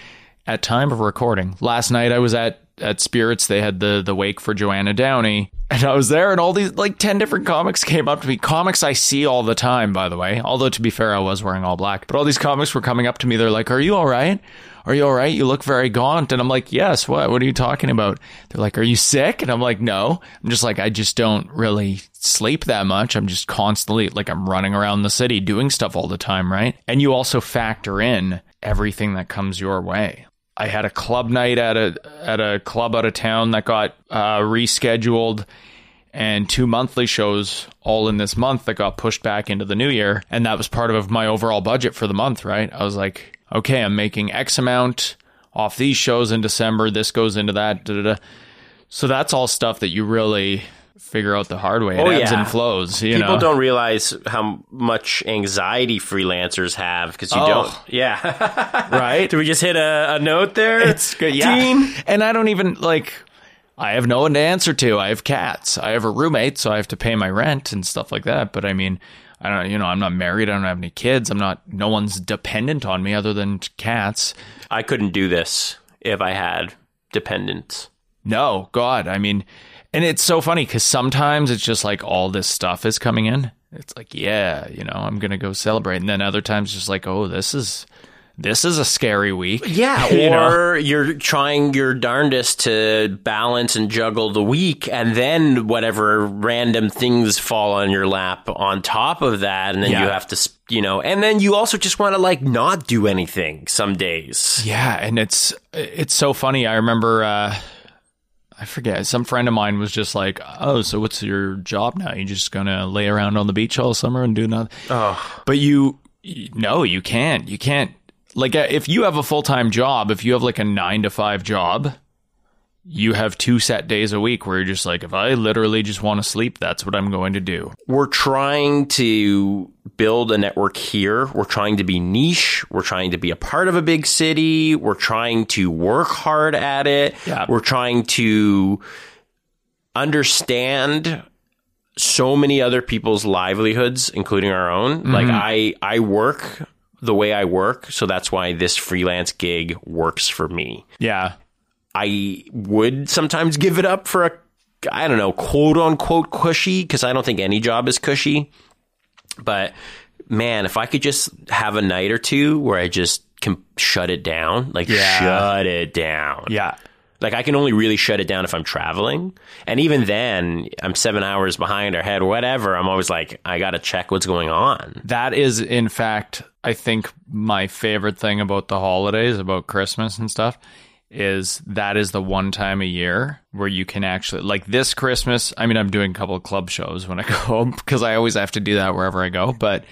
at time of recording, last night I was at at Spirits. They had the the wake for Joanna Downey, and I was there, and all these like ten different comics came up to me. Comics I see all the time, by the way. Although to be fair, I was wearing all black, but all these comics were coming up to me. They're like, "Are you all right? Are you all right? You look very gaunt." And I'm like, "Yes. What? What are you talking about?" They're like, "Are you sick?" And I'm like, "No." I'm just like, I just don't really sleep that much. I'm just constantly like I'm running around the city doing stuff all the time, right? And you also factor in everything that comes your way. I had a club night at a at a club out of town that got uh, rescheduled, and two monthly shows all in this month that got pushed back into the new year, and that was part of my overall budget for the month. Right? I was like, okay, I'm making X amount off these shows in December. This goes into that. Da, da, da. So that's all stuff that you really figure out the hard way. It Oh, ebbs yeah. and flows. You People know? don't realize how much anxiety freelancers have because you Oh. don't. Yeah. right? Did we just hit a, a note there? It's good. Yeah. Dean? And I don't even like I have no one to answer to. I have cats. I have a roommate, so I have to pay my rent and stuff like that. But I mean, I don't you know, I'm not married, I don't have any kids. I'm not no one's dependent on me other than cats. I couldn't do this if I had dependents. No, God. I mean, and it's so funny because sometimes it's just like all this stuff is coming in. It's like, yeah, you know, I'm gonna go celebrate, and then other times just like, oh, this is this is a scary week. Yeah, You know? or you're trying your darndest to balance and juggle the week, and then whatever random things fall on your lap on top of that, and then Yeah. you have to, you know, and then you also just want to like not do anything some days. Yeah, and it's it's so funny. I remember uh I forget, some friend of mine was just like, "Oh, so what's your job now? You're just going to lay around on the beach all summer and do nothing?" Oh, But you, you no, you can't. You can't like uh, if you have a full-time job, if you have like a 9 to 5 job, you have two set days a week where you're just like, if I literally just want to sleep, that's what I'm going to do. we're trying to build a network here. We're trying to be niche. We're trying to be a part of a big city. We're trying to work hard at it. Yeah. We're trying to understand so many other people's livelihoods, including our own. Mm-hmm. Like I, I work the way I work, so that's why this freelance gig works for me. Yeah. I would sometimes give it up for a, I don't know, quote unquote cushy, because I don't think any job is cushy. But man, if I could just have a night or two where I just can shut it down, like Yeah. shut it down. Yeah. Like I can only really shut it down if I'm traveling. And even then, I'm seven hours behind or ahead, whatever. I'm always like, I got to check what's going on. That is, in fact, I think my favorite thing about the holidays, about Christmas and stuff, is that is the one time a year where you can actually, like this Christmas, I mean, I'm doing a couple of club shows when I go home because I always have to do that wherever I go. But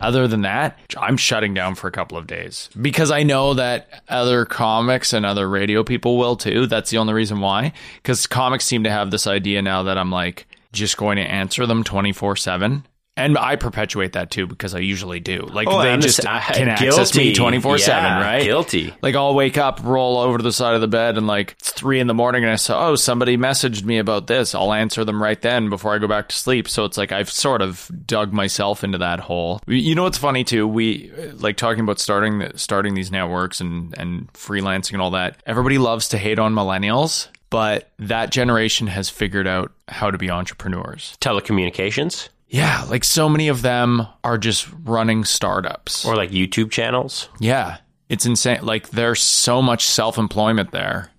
other than that, I'm shutting down for a couple of days because I know that other comics and other radio people will too. That's the only reason why. Because comics seem to have this idea now that I'm like just going to answer them 24 7 And I perpetuate that too because I usually do. Like Oh, they I'm just I- uh, can access me twenty four seven, right? guilty. Like I'll wake up, roll over to the side of the bed, and like it's three in the morning, and I say, "Oh, somebody messaged me about this." I'll answer them right then before I go back to sleep. So it's like I've sort of dug myself into that hole. You know what's funny too? We uh, like talking about starting starting these networks and and freelancing and all that. Everybody loves to hate on millennials. But that generation has figured out how to be entrepreneurs. Telecommunications Yeah, like so many of them are just running startups. or like YouTube channels. Yeah, it's insane. Like there's so much self employment there.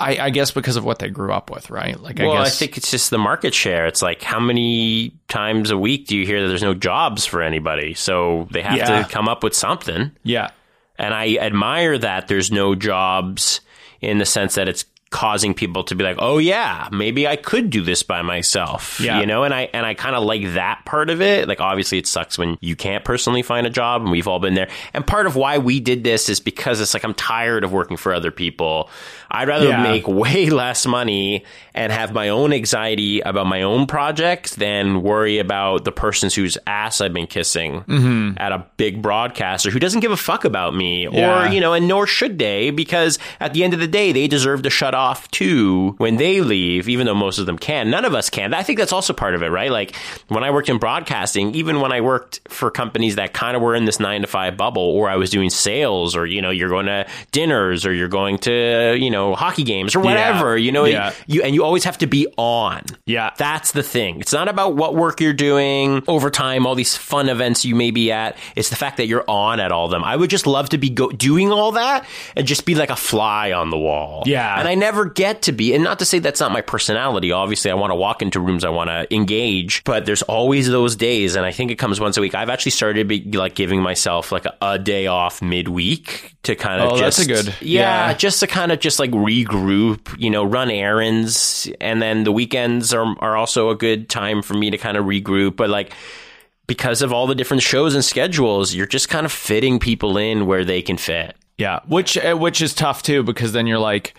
I, I guess because of what they grew up with, right? Like Well, I I guess think it's just the market share. It's like how many times a week do you hear that there's no jobs for anybody? So they have Yeah. to come up with something. yeah, And I admire that there's no jobs in the sense that it's causing people to be like, "Oh yeah, maybe I could do this by myself." Yeah. You know, and I and I kind of like that part of it. Like obviously it sucks when you can't personally find a job and we've all been there. And part of why we did this is because it's like I'm tired of working for other people. I'd rather Yeah. make way less money and have my own anxiety about my own projects than worry about the person whose ass I've been kissing mm-hmm. at a big broadcaster who doesn't give a fuck about me Yeah. or, you know, and nor should they because at the end of the day, they deserve to shut off too when they leave, even though most of them can. None of us can. I think that's also part of it, right? Like when I worked in broadcasting, even when I worked for companies that kind of were in this nine to five bubble or I was doing sales or, you know, you're going to dinners or you're going to, you know, hockey games or whatever, you know, Yeah. you, and you always have to be on. Yeah. That's the thing. It's not about what work you're doing, overtime, all these fun events you may be at. It's the fact that you're on at all of them. I would just love to be go- doing all that and just be like a fly on the wall. Yeah. And I never get to be, and not to say that's not my personality. Obviously, I want to walk into rooms, I want to engage, but there's always those days, and I think it comes once a week. I've actually started be, like giving myself like a, a day off midweek to kind of Oh, just, that's a good- yeah, yeah. just to kind of just like regroup, you know, run errands, and then the weekends are are also a good time for me to kind of regroup. But like because of all the different shows and schedules, you're just kind of fitting people in where they can fit. yeah. Which uh, which is tough too because then you're like,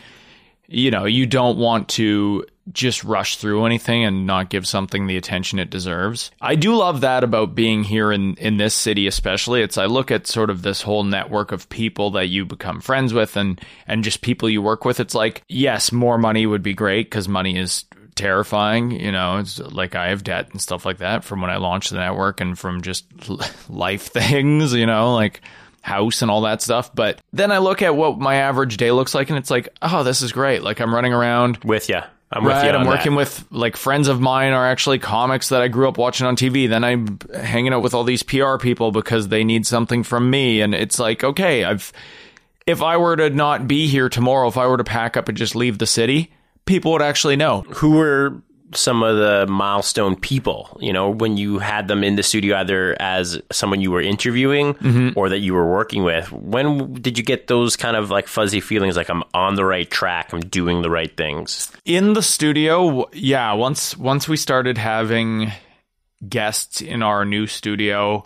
you know, you don't want to just rush through anything and not give something the attention it deserves. I do love that about being here in in this city especially. It's I look at sort of this whole network of people that you become friends with and and just people you work with. It's like, yes, more money would be great cuz money is terrifying, you know, it's like I have debt and stuff like that from when I launched the network and from just life things, you know, like house and all that stuff. But then I look at what my average day looks like and it's like, oh, this is great. Like I'm running around With you, I'm with Right, you. I'm working that. with like friends of mine are actually comics that I grew up watching on TV. Then I'm hanging out with all these PR people because they need something from me, and it's like, okay, I've if I were to not be here tomorrow, if I were to pack up and just leave the city, people would actually know. who were some of the milestone people, you know, when you had them in the studio, either as someone you were interviewing Mm-hmm. or that you were working with? When did you get those kind of like fuzzy feelings like I'm on the right track, I'm doing the right things? in the studio yeah once once we started having guests in our new studio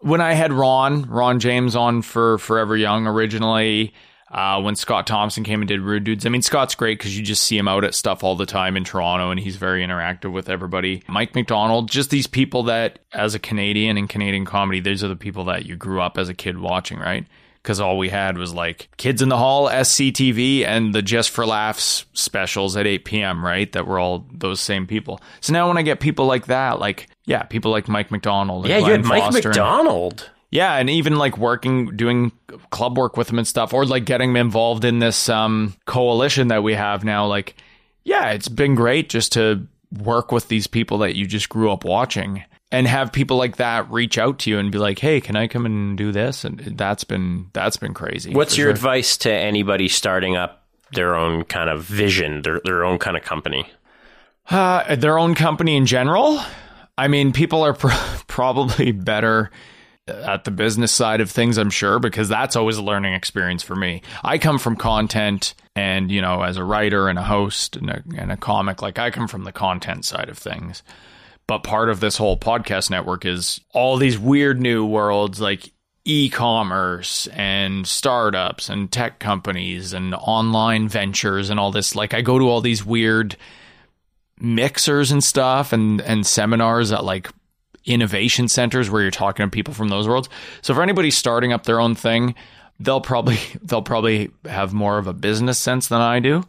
when i had ron ron james on for forever young originally uh, when Scott Thompson came and did Rude Dudes, I mean Scott's great because you just see him out at stuff all the time in Toronto, and he's very interactive with everybody. Mike MacDonald, just these people that, as a Canadian in Canadian comedy, these are the people that you grew up as a kid watching, right? because all we had was like Kids in the Hall, SCTV, and the Just for Laughs specials at 8 p.m., right? That were all those same people. So now when I get people like that, like, yeah, people like Mike MacDonald. and Yeah, you had Mike Foster and- MacDonald. Yeah, and even like working, doing club work with him and stuff, or like getting him involved in this um, coalition that we have now. Like, yeah, it's been great just to work with these people that you just grew up watching and have people like that reach out to you and be like, "Hey, can I come and do this?" And that's been that's been crazy. What's your sure. advice to anybody starting up their own kind of vision, their their own kind of company? Uh, their own company in general. I mean, people are pr- probably better at the business side of things, I'm sure, because that's always a learning experience for me. I come from content and, you know, as a writer and a host and a, and a comic, like I come from the content side of things. But part of this whole podcast network is all these weird new worlds like e-commerce and startups and tech companies and online ventures and all this like I go to all these weird mixers and stuff and and seminars at like innovation centers where you're talking to people from those worlds. So for anybody starting up their own thing, they'll probably they'll probably have more of a business sense than I do.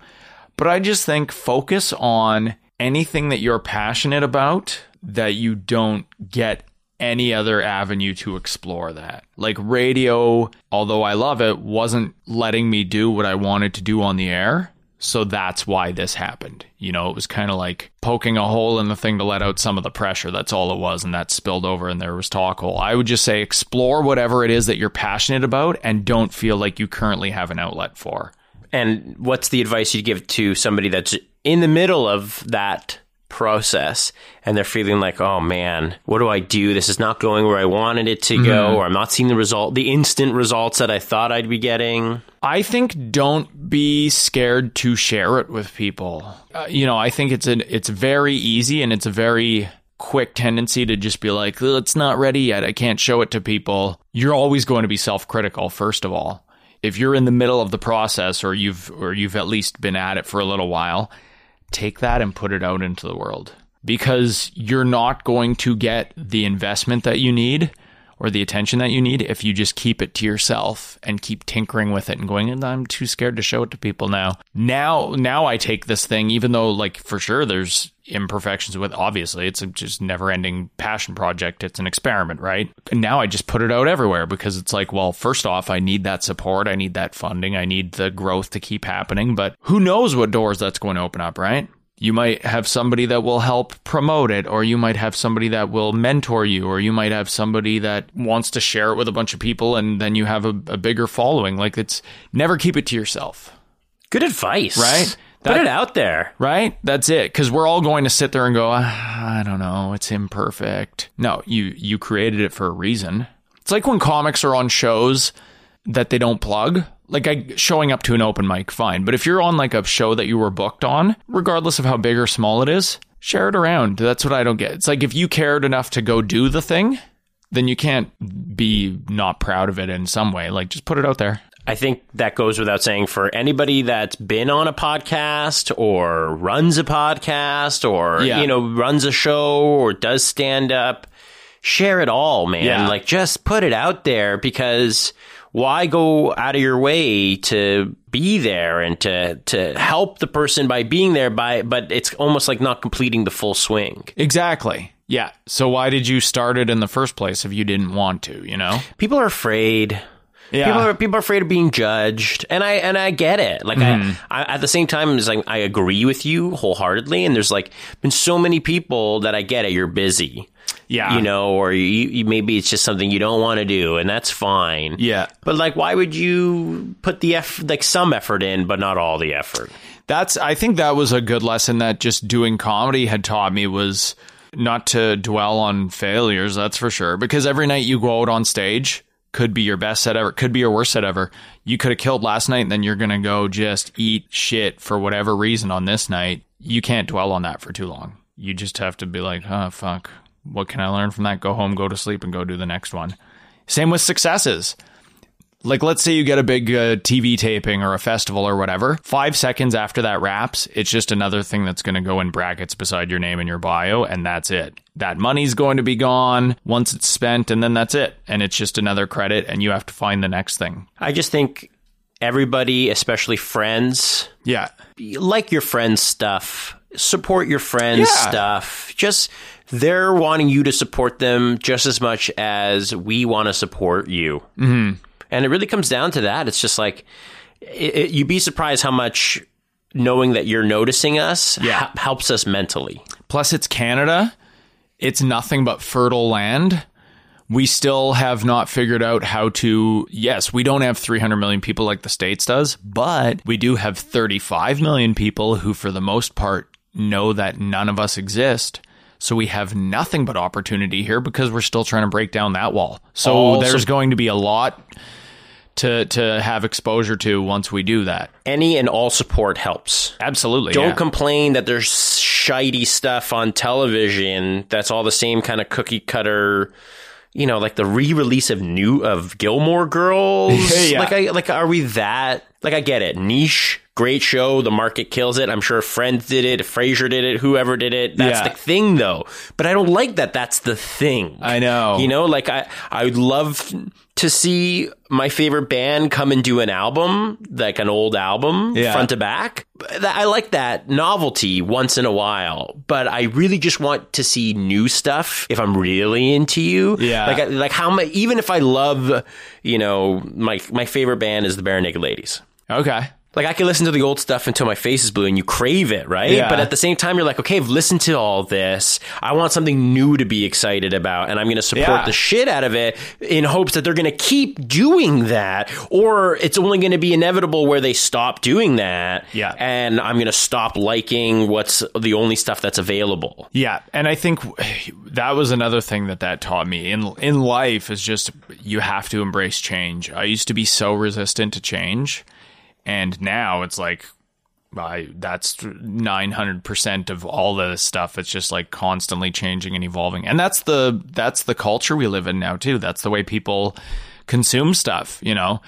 But I just think focus on anything that you're passionate about that you don't get any other avenue to explore that. Like radio, although I love it, wasn't letting me do what I wanted to do on the air. So that's why this happened. You know, it was kind of like poking a hole in the thing to let out some of the pressure. That's all it was. And that spilled over and there was Talkhole. I would just say explore whatever it is that you're passionate about and don't feel like you currently have an outlet for. And what's the advice you'd give to somebody that's in the middle of that process and they're feeling like, oh man, what do I do? This is not going where I wanted it to go, or I'm not seeing the result, the instant results that I thought I'd be getting. I think don't be scared to share it with people. Uh, you know, I think it's an it's very easy and it's a very quick tendency to just be like, "Oh, it's not ready yet. I can't show it to people. You're always going to be self-critical first of all. If you're in the middle of the process or you've or you've at least been at it for a little while, take that and put it out into the world. Because you're not going to get the investment that you need or the attention that you need if you just keep it to yourself and keep tinkering with it and going and I'm too scared to show it to people now. Now now I take this thing even though like for sure there's imperfections with obviously it's a just never ending passion project. It's an experiment right? And now i just put it out everywhere because it's like well first off i need that support. I need that funding. I need the growth to keep happening. But who knows what doors that's going to open up right you might have somebody that will help promote it, or you might have somebody that will mentor you, or you might have somebody that wants to share it with a bunch of people, and then you have a, a bigger following. Like it's never keep it to yourself, Good advice. Right? Put it out there. right? That's it. Because we're all going to sit there and go, "Ah, I don't know, it's imperfect. No, you you created it for a reason. It's like when comics are on shows that they don't plug. Like I, showing up to an open mic, fine. But if you're on like a show that you were booked on, regardless of how big or small it is, share it around. That's what I don't get. It's like if you cared enough to go do the thing, then you can't be not proud of it in some way. Like just put it out there. I think that goes without saying for anybody that's been on a podcast or runs a podcast or Yeah. you know runs a show or does stand up share it all man Yeah. like just put it out there because why go out of your way to be there and to to help the person by being there by but it's almost like not completing the full swing Exactly. Yeah. So why did you start it in the first place if you didn't want to, you know? people are afraid Yeah. People are people are afraid of being judged, and I and I get it. Like Mm-hmm. I, I, at the same time, it's like I agree with you wholeheartedly. And there's like been so many people that I get it. You're busy, yeah. you know, or you, you maybe it's just something you don't want to do, and that's fine. Yeah. But like, why would you put the effort, like some effort in, but not all the effort? That's I think that was a good lesson that just doing comedy had taught me was not to dwell on failures, that's for sure. Because every night you go out on stage could be your best set ever, could be your worst set ever. You could have killed last night and then you're gonna go just eat shit for whatever reason on this night. You can't dwell on that for too long. You just have to be like, oh fuck. What can I learn from that? Go home, go to sleep, and go do the next one. Same with successes. Like, let's say you get a big uh, TV taping or a festival or whatever. Five seconds after that wraps, it's just another thing that's going to go in brackets beside your name and your bio, and that's it. That money's going to be gone once it's spent, and then that's it. And it's just another credit, and you have to find the next thing. I just think everybody, especially friends, Yeah. like your friends' stuff, support your friends' Yeah. stuff. Just they're wanting you to support them just as much as we want to support you. Mm-hmm. And it really comes down to that. It's just like it, it- you'd be surprised how much knowing that you're noticing us Yeah. helps us mentally. Plus, it's Canada. It's nothing but fertile land. We still have not figured out how to. Yes, we don't have 300 million people like the States does, but we do have 35 million people who, for the most part, know that none of us exist. So we have nothing but opportunity here because we're still trying to break down that wall. So Also- there's going to be a lot to to have exposure to once we do that. Any and all support helps. Absolutely. Don't yeah. complain that there's shitey stuff on television that's all the same kind of cookie cutter. You know, like the re-release of new of Gilmore Girls. Yeah. Like, I, like, are we that like I get it, niche, great show, the market kills it. I'm sure Friends did it, Frasier did it, whoever did it. That's Yeah. the thing, though. But I don't like that. That's the thing. I know. You know, like I, I would love to see my favorite band come and do an album, like an old album, Yeah. front to back. I like that novelty once in a while, but I really just want to see new stuff if I'm really into you. Yeah. Like, like how much, even if I love, you know, my, my favorite band is the Barenaked Ladies. Okay. Like I can listen to the old stuff until my face is blue and you crave it, right? Yeah. But at the same time, you're like, okay, I've listened to all this. I want something new to be excited about and I'm going to support Yeah. the shit out of it in hopes that they're going to keep doing that or it's only going to be inevitable where they stop doing that. Yeah. And I'm going to stop liking what's the only stuff that's available. Yeah, and I think that was another thing that that taught me in in life is just you have to embrace change. I used to be so resistant to change, and now it's like I that's 900% of all the stuff it's just like constantly changing and evolving. And that's the that's the culture we live in now too. That's the way people consume stuff, you know.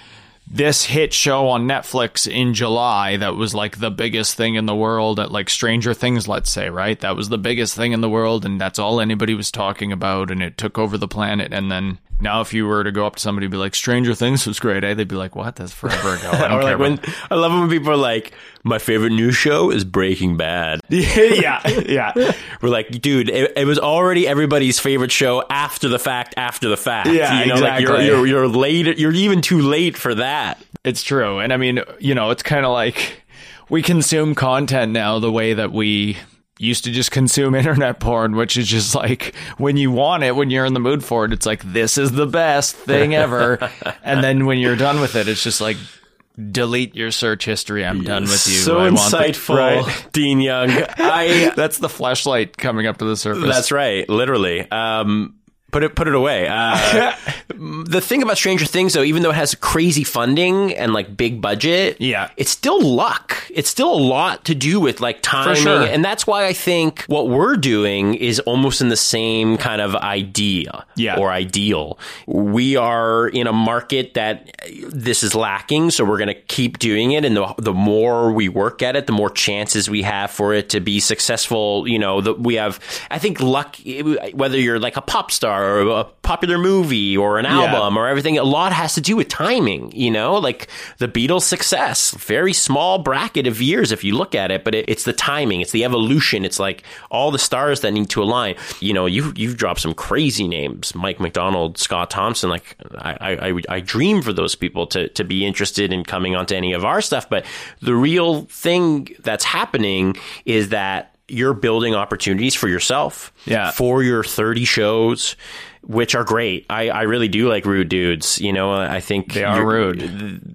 This hit show on Netflix in July that was like the biggest thing in the world at like Stranger Things, let's say, right? That was the biggest thing in the world and that's all anybody was talking about and it took over the planet and then now if you were to go up to somebody and be like Stranger Things was great, eh? They'd be like, "What? That's forever ago." I Or like when about- I love it when people are like, my favorite new show is Breaking Bad. yeah, yeah. We're like, dude, it, it was already everybody's favorite show after the fact, after the fact. Yeah, you know, like you're, exactly. you're you're late. You're even too late for that. It's true. And I mean, you know, it's kind of like we consume content now the way that we used to just consume internet porn, which is just like when you want it, when you're in the mood for it, it's like, this is the best thing ever. and then when you're done with it, it's just like, delete your search history. I'm done with you. So I insightful, Right. Dean Young. I. That's the Fleshlight coming up to the surface. That's right. Literally. Um, put it put it away. Uh, the thing about Stranger Things, though, even though it has crazy funding and like big budget, Yeah. it's still luck. It's still a lot to do with like timing, sure. and that's why I think what we're doing is almost in the same kind of idea, Yeah. or ideal. We are in a market that this is lacking, so we're going to keep doing it, and the the more we work at it, the more chances we have for it to be successful. You know, the, we have, I think, luck. Whether you're like a pop star or a popular movie or an album or everything, a lot has to do with timing. You know, like the Beatles' success, very small bracket of years if you look at it, but it, it's the timing, it's the evolution, it's like all the stars that need to align. You know, you you've dropped some crazy names, Mike MacDonald, Scott Thompson. Like I I, I, I dream for those people to to be interested in coming onto any of our stuff, but the real thing that's happening is that you're building opportunities for yourself Yeah. for your 30 shows which are great. I, I really do like rude dudes. You know, I think They are rude.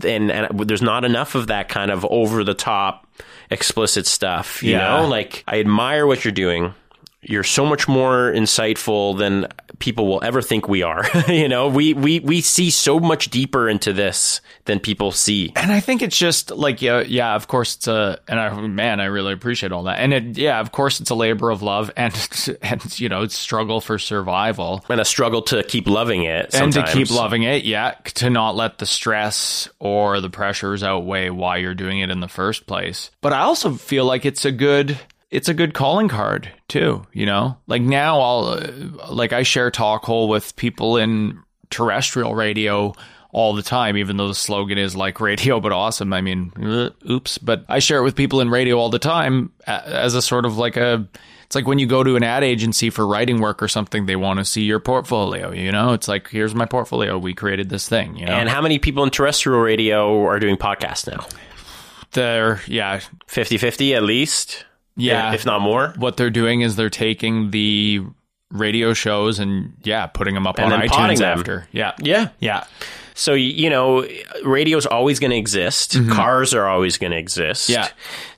and, and there's not enough of that kind of over the top explicit stuff. You Yeah. know, like I admire what you're doing. You're so much more insightful than people will ever think we are. you know, we, we, we see so much deeper into this than people see. And I think it's just like yeah, yeah. Of course, it's a and I man, I really appreciate all that. And it, yeah, of course, it's a labor of love and and you know, it's struggle for survival And a struggle to keep loving it. and to keep loving it. Yeah, to not let the stress or the pressures outweigh why you're doing it in the first place. But I also feel like it's a good. It's a good calling card too, you know. Like now, I'll uh, like I share Talkhole with people in terrestrial radio all the time, even though the slogan is like radio but awesome. I mean, uh, oops, but I share it with people in radio all the time as a sort of like a. It's like when you go to an ad agency for writing work or something, they want to see your portfolio. You know, it's like here's my portfolio. We created this thing. You know, And how many people in terrestrial radio are doing podcasts now? they're yeah 50 50 at least? Yeah. If not more? what they're doing is they're taking the radio shows and yeah, putting them up And on iTunes after. Yeah, Yeah. yeah, So, you know, radio's always going to exist. Cars are always going to exist. Mm-hmm. Yeah.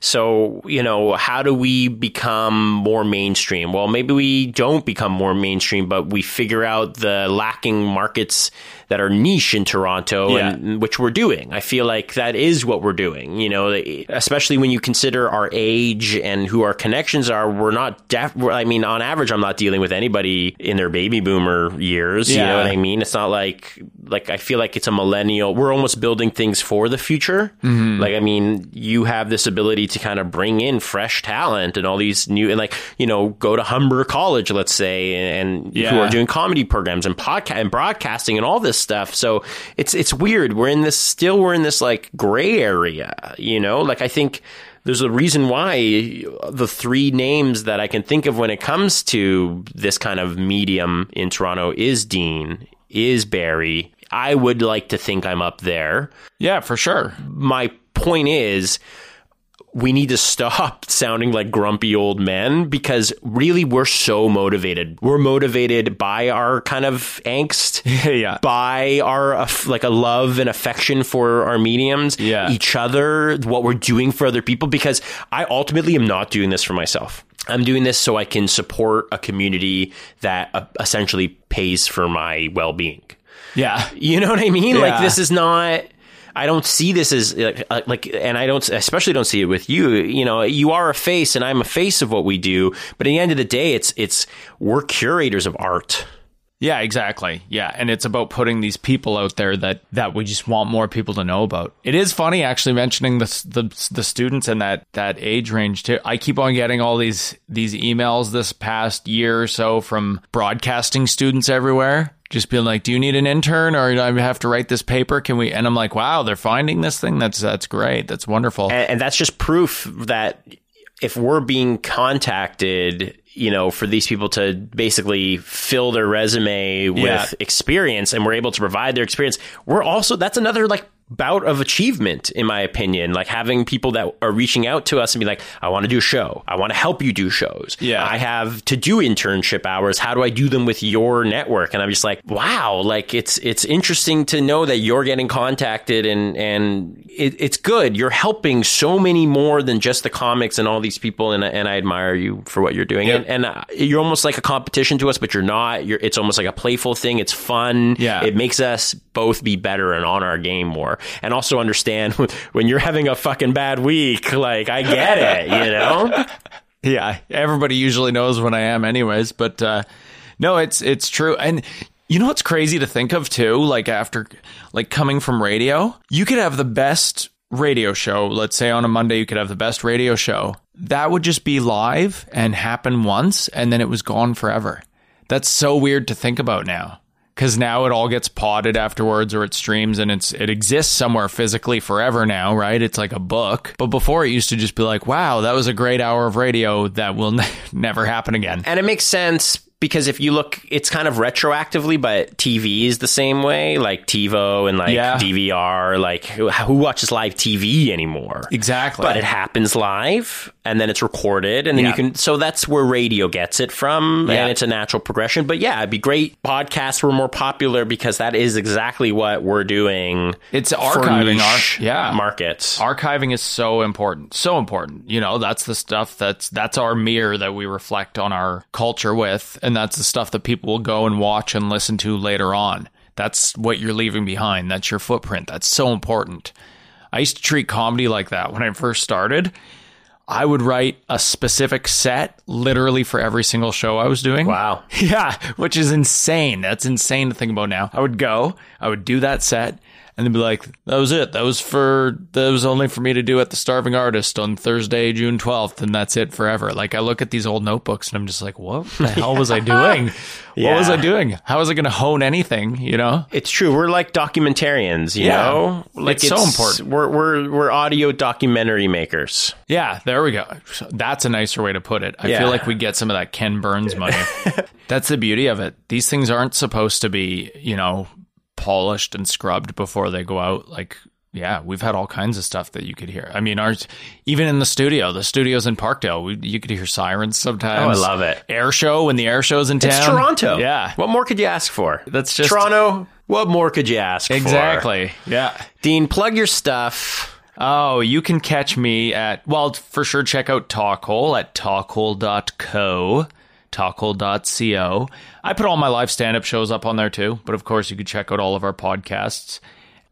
So, you know, how do we become more mainstream? Well, maybe we don't become more mainstream, but we figure out the lacking markets that are niche in Toronto, Yeah. and which we're doing. I feel like that is what we're doing. You know, especially when you consider our age and who our connections are. We're not def- I mean, on average, I'm not dealing with anybody in their baby boomer years. You know what I mean? It's not like like I feel like it's a millennial. We're almost building things for the future. Mm-hmm. Like I mean, you have this ability to kind of bring in fresh talent and all these new and like you know go to Humber College, let's say, and, and who Yeah. are doing comedy programs and podcast and broadcasting and all this stuff. So it's it's weird. We're in this still. We're in this like gray area. You know, like I think. There's a reason why the three names that I can think of when it comes to this kind of medium in Toronto is Dean, is Barry. I would like to think I'm up there. Yeah, for sure. My point is, we need to stop sounding like grumpy old men because really we're so motivated. We're motivated by our kind of angst, yeah. by our like a love and affection for our mediums, Yeah. each other, what we're doing for other people. Because I ultimately am not doing this for myself. I'm doing this so I can support a community that uh, essentially pays for my well being. Yeah. You know what I mean? Like this is not. I don't see this as like, uh, like, and I don't, especially don't see it with you. You know, you are a face, and I'm a face of what we do. But at the end of the day, it's it's we're curators of art. Yeah, exactly. Yeah, and it's about putting these people out there that that we just want more people to know about. It is funny actually mentioning the the, the students in that that age range too. I keep on getting all these these emails this past year or so from broadcasting students everywhere. Just being like, "Do you need an intern, or I have to write this paper? Can we?" And I'm like, "Wow, they're finding this thing. That's that's great. That's wonderful." and, and that's just proof that if we're being contacted you know for these people to basically fill their resume with Yeah. experience and we're able to provide their experience. We're also that's another like bout of achievement in my opinion. Like having people that are reaching out to us and be like i want to do a show. I want to help you do shows. Yeah. i have to do internship hours. How do i do them with your network? And i'm just like wow. Like it's it's interesting to know that you're getting contacted and and it, it's good. You're helping so many more than just the comics and all these people and, and i admire you for what you're doing and, and uh, you're almost like a competition to us but you're not you're it's almost like a playful thing it's fun Yeah. it makes us both be better and on our game more and also understand when you're having a fucking bad week like i get it you know Yeah, everybody usually knows when I am, anyways. But uh, no, it's it's true, and you know what's crazy to think of too? Like after, like coming from radio, you could have the best radio show. Let's say on a Monday, you could have the best radio show. That would just be live and happen once, and then it was gone forever. That's so weird to think about now. Because now it all gets potted afterwards, or it streams and it's it exists somewhere physically forever now, right? It's like a book. But before it used to just be like, "Wow, that was a great hour of radio that will ne- never happen again." And it makes sense because if you look, it's kind of retroactively, but TV is the same way, like TiVo and like Yeah. DVR. Like who, who watches live TV anymore? Exactly. But it happens live, and then it's recorded, and then Yeah. you can. So that's where radio gets it from, Yeah. and it's a natural progression. But yeah, it'd be great. Podcasts were more popular because that is exactly what we're doing. It's archiving our- yeah. markets. archiving is so important so important you know that's the stuff that's that's our mirror that we reflect on our culture with and that's the stuff that people will go and watch and listen to later on that's what you're leaving behind that's your footprint that's so important i used to treat comedy like that when i first started i would write a specific set literally for every single show i was doing wow. yeah, which is insane. That's insane to think about now. I would go, I would do that set, and they'd be like, that was it. That was for, that was only for me to do at the Starving Artist on Thursday, June 12th, and that's it forever. Like, I look at these old notebooks and I'm just like, what the hell was I doing? What was I doing? How was I going to hone anything, you know? It's true. We're like documentarians, you Yeah. know. Like It's so important. We're we're we're audio documentary makers. Yeah, there we go. That's a nicer way to put it. I Yeah. feel like we get some of that Ken Burns money. That's the beauty of it. These things aren't supposed to be, you know, polished and scrubbed before they go out. Like, yeah, we've had all kinds of stuff that you could hear. I mean, ours, even in the studio, the studios in Parkdale, we, you could hear sirens sometimes. Oh, I love it. Air show when the air show's in town. It's Toronto. Yeah. What more could you ask for? That's just- Toronto. What more could you ask for? Exactly. Yeah. Dean, plug your stuff. Oh, you can catch me at, well, for sure, check out Talkhole at talkhole.co. talkhole.co. I put all my live stand up shows up on there too, but of course, you could check out all of our podcasts.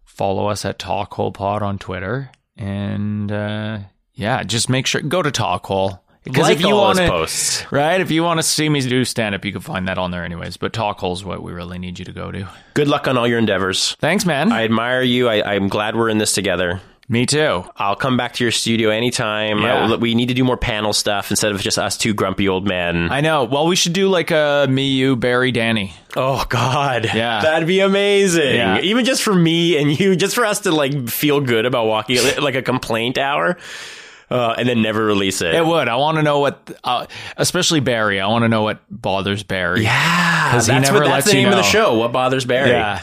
Follow us at Talkhole Pod on Twitter. And uh, yeah, just make sure, go to Talkhole. Because Like if you want to, posts. right? If you want to see me do stand up, you can find that on there anyways. But Talkhole is what we really need you to go to. Good luck on all your endeavors. Thanks, man. I admire you. I, I'm glad we're in this together. Me too. I'll come back to your studio anytime. Yeah. I- we need to do more panel stuff instead of just us two grumpy old men. I know. Well, we should do like a me, you, Barry, Danny. oh God, Yeah. that'd be amazing. Yeah. Even just for me and you, just for us to like feel good about walking like a complaint hour, uh, and then never release it. It would. I want to know what, uh, especially Barry. I want to know what bothers Barry. Yeah, because he never what that's lets the you name of the show. What bothers Barry? Yeah.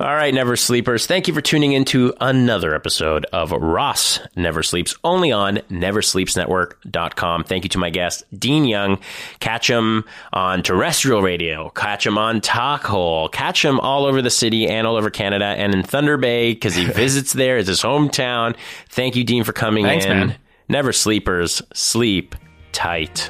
All right, Never Sleepers. Thank you for tuning in to another episode of Ross Never Sleeps, only on NeverSleepsNetwork.com. Thank you to my guest, Dean Young. Catch him on terrestrial radio. Catch him on Talkhole. Catch him all over the city and all over Canada and in Thunder Bay because he visits there. It's his hometown. Thank you, Dean, for coming Thanks, in. man. Never Sleepers, sleep tight.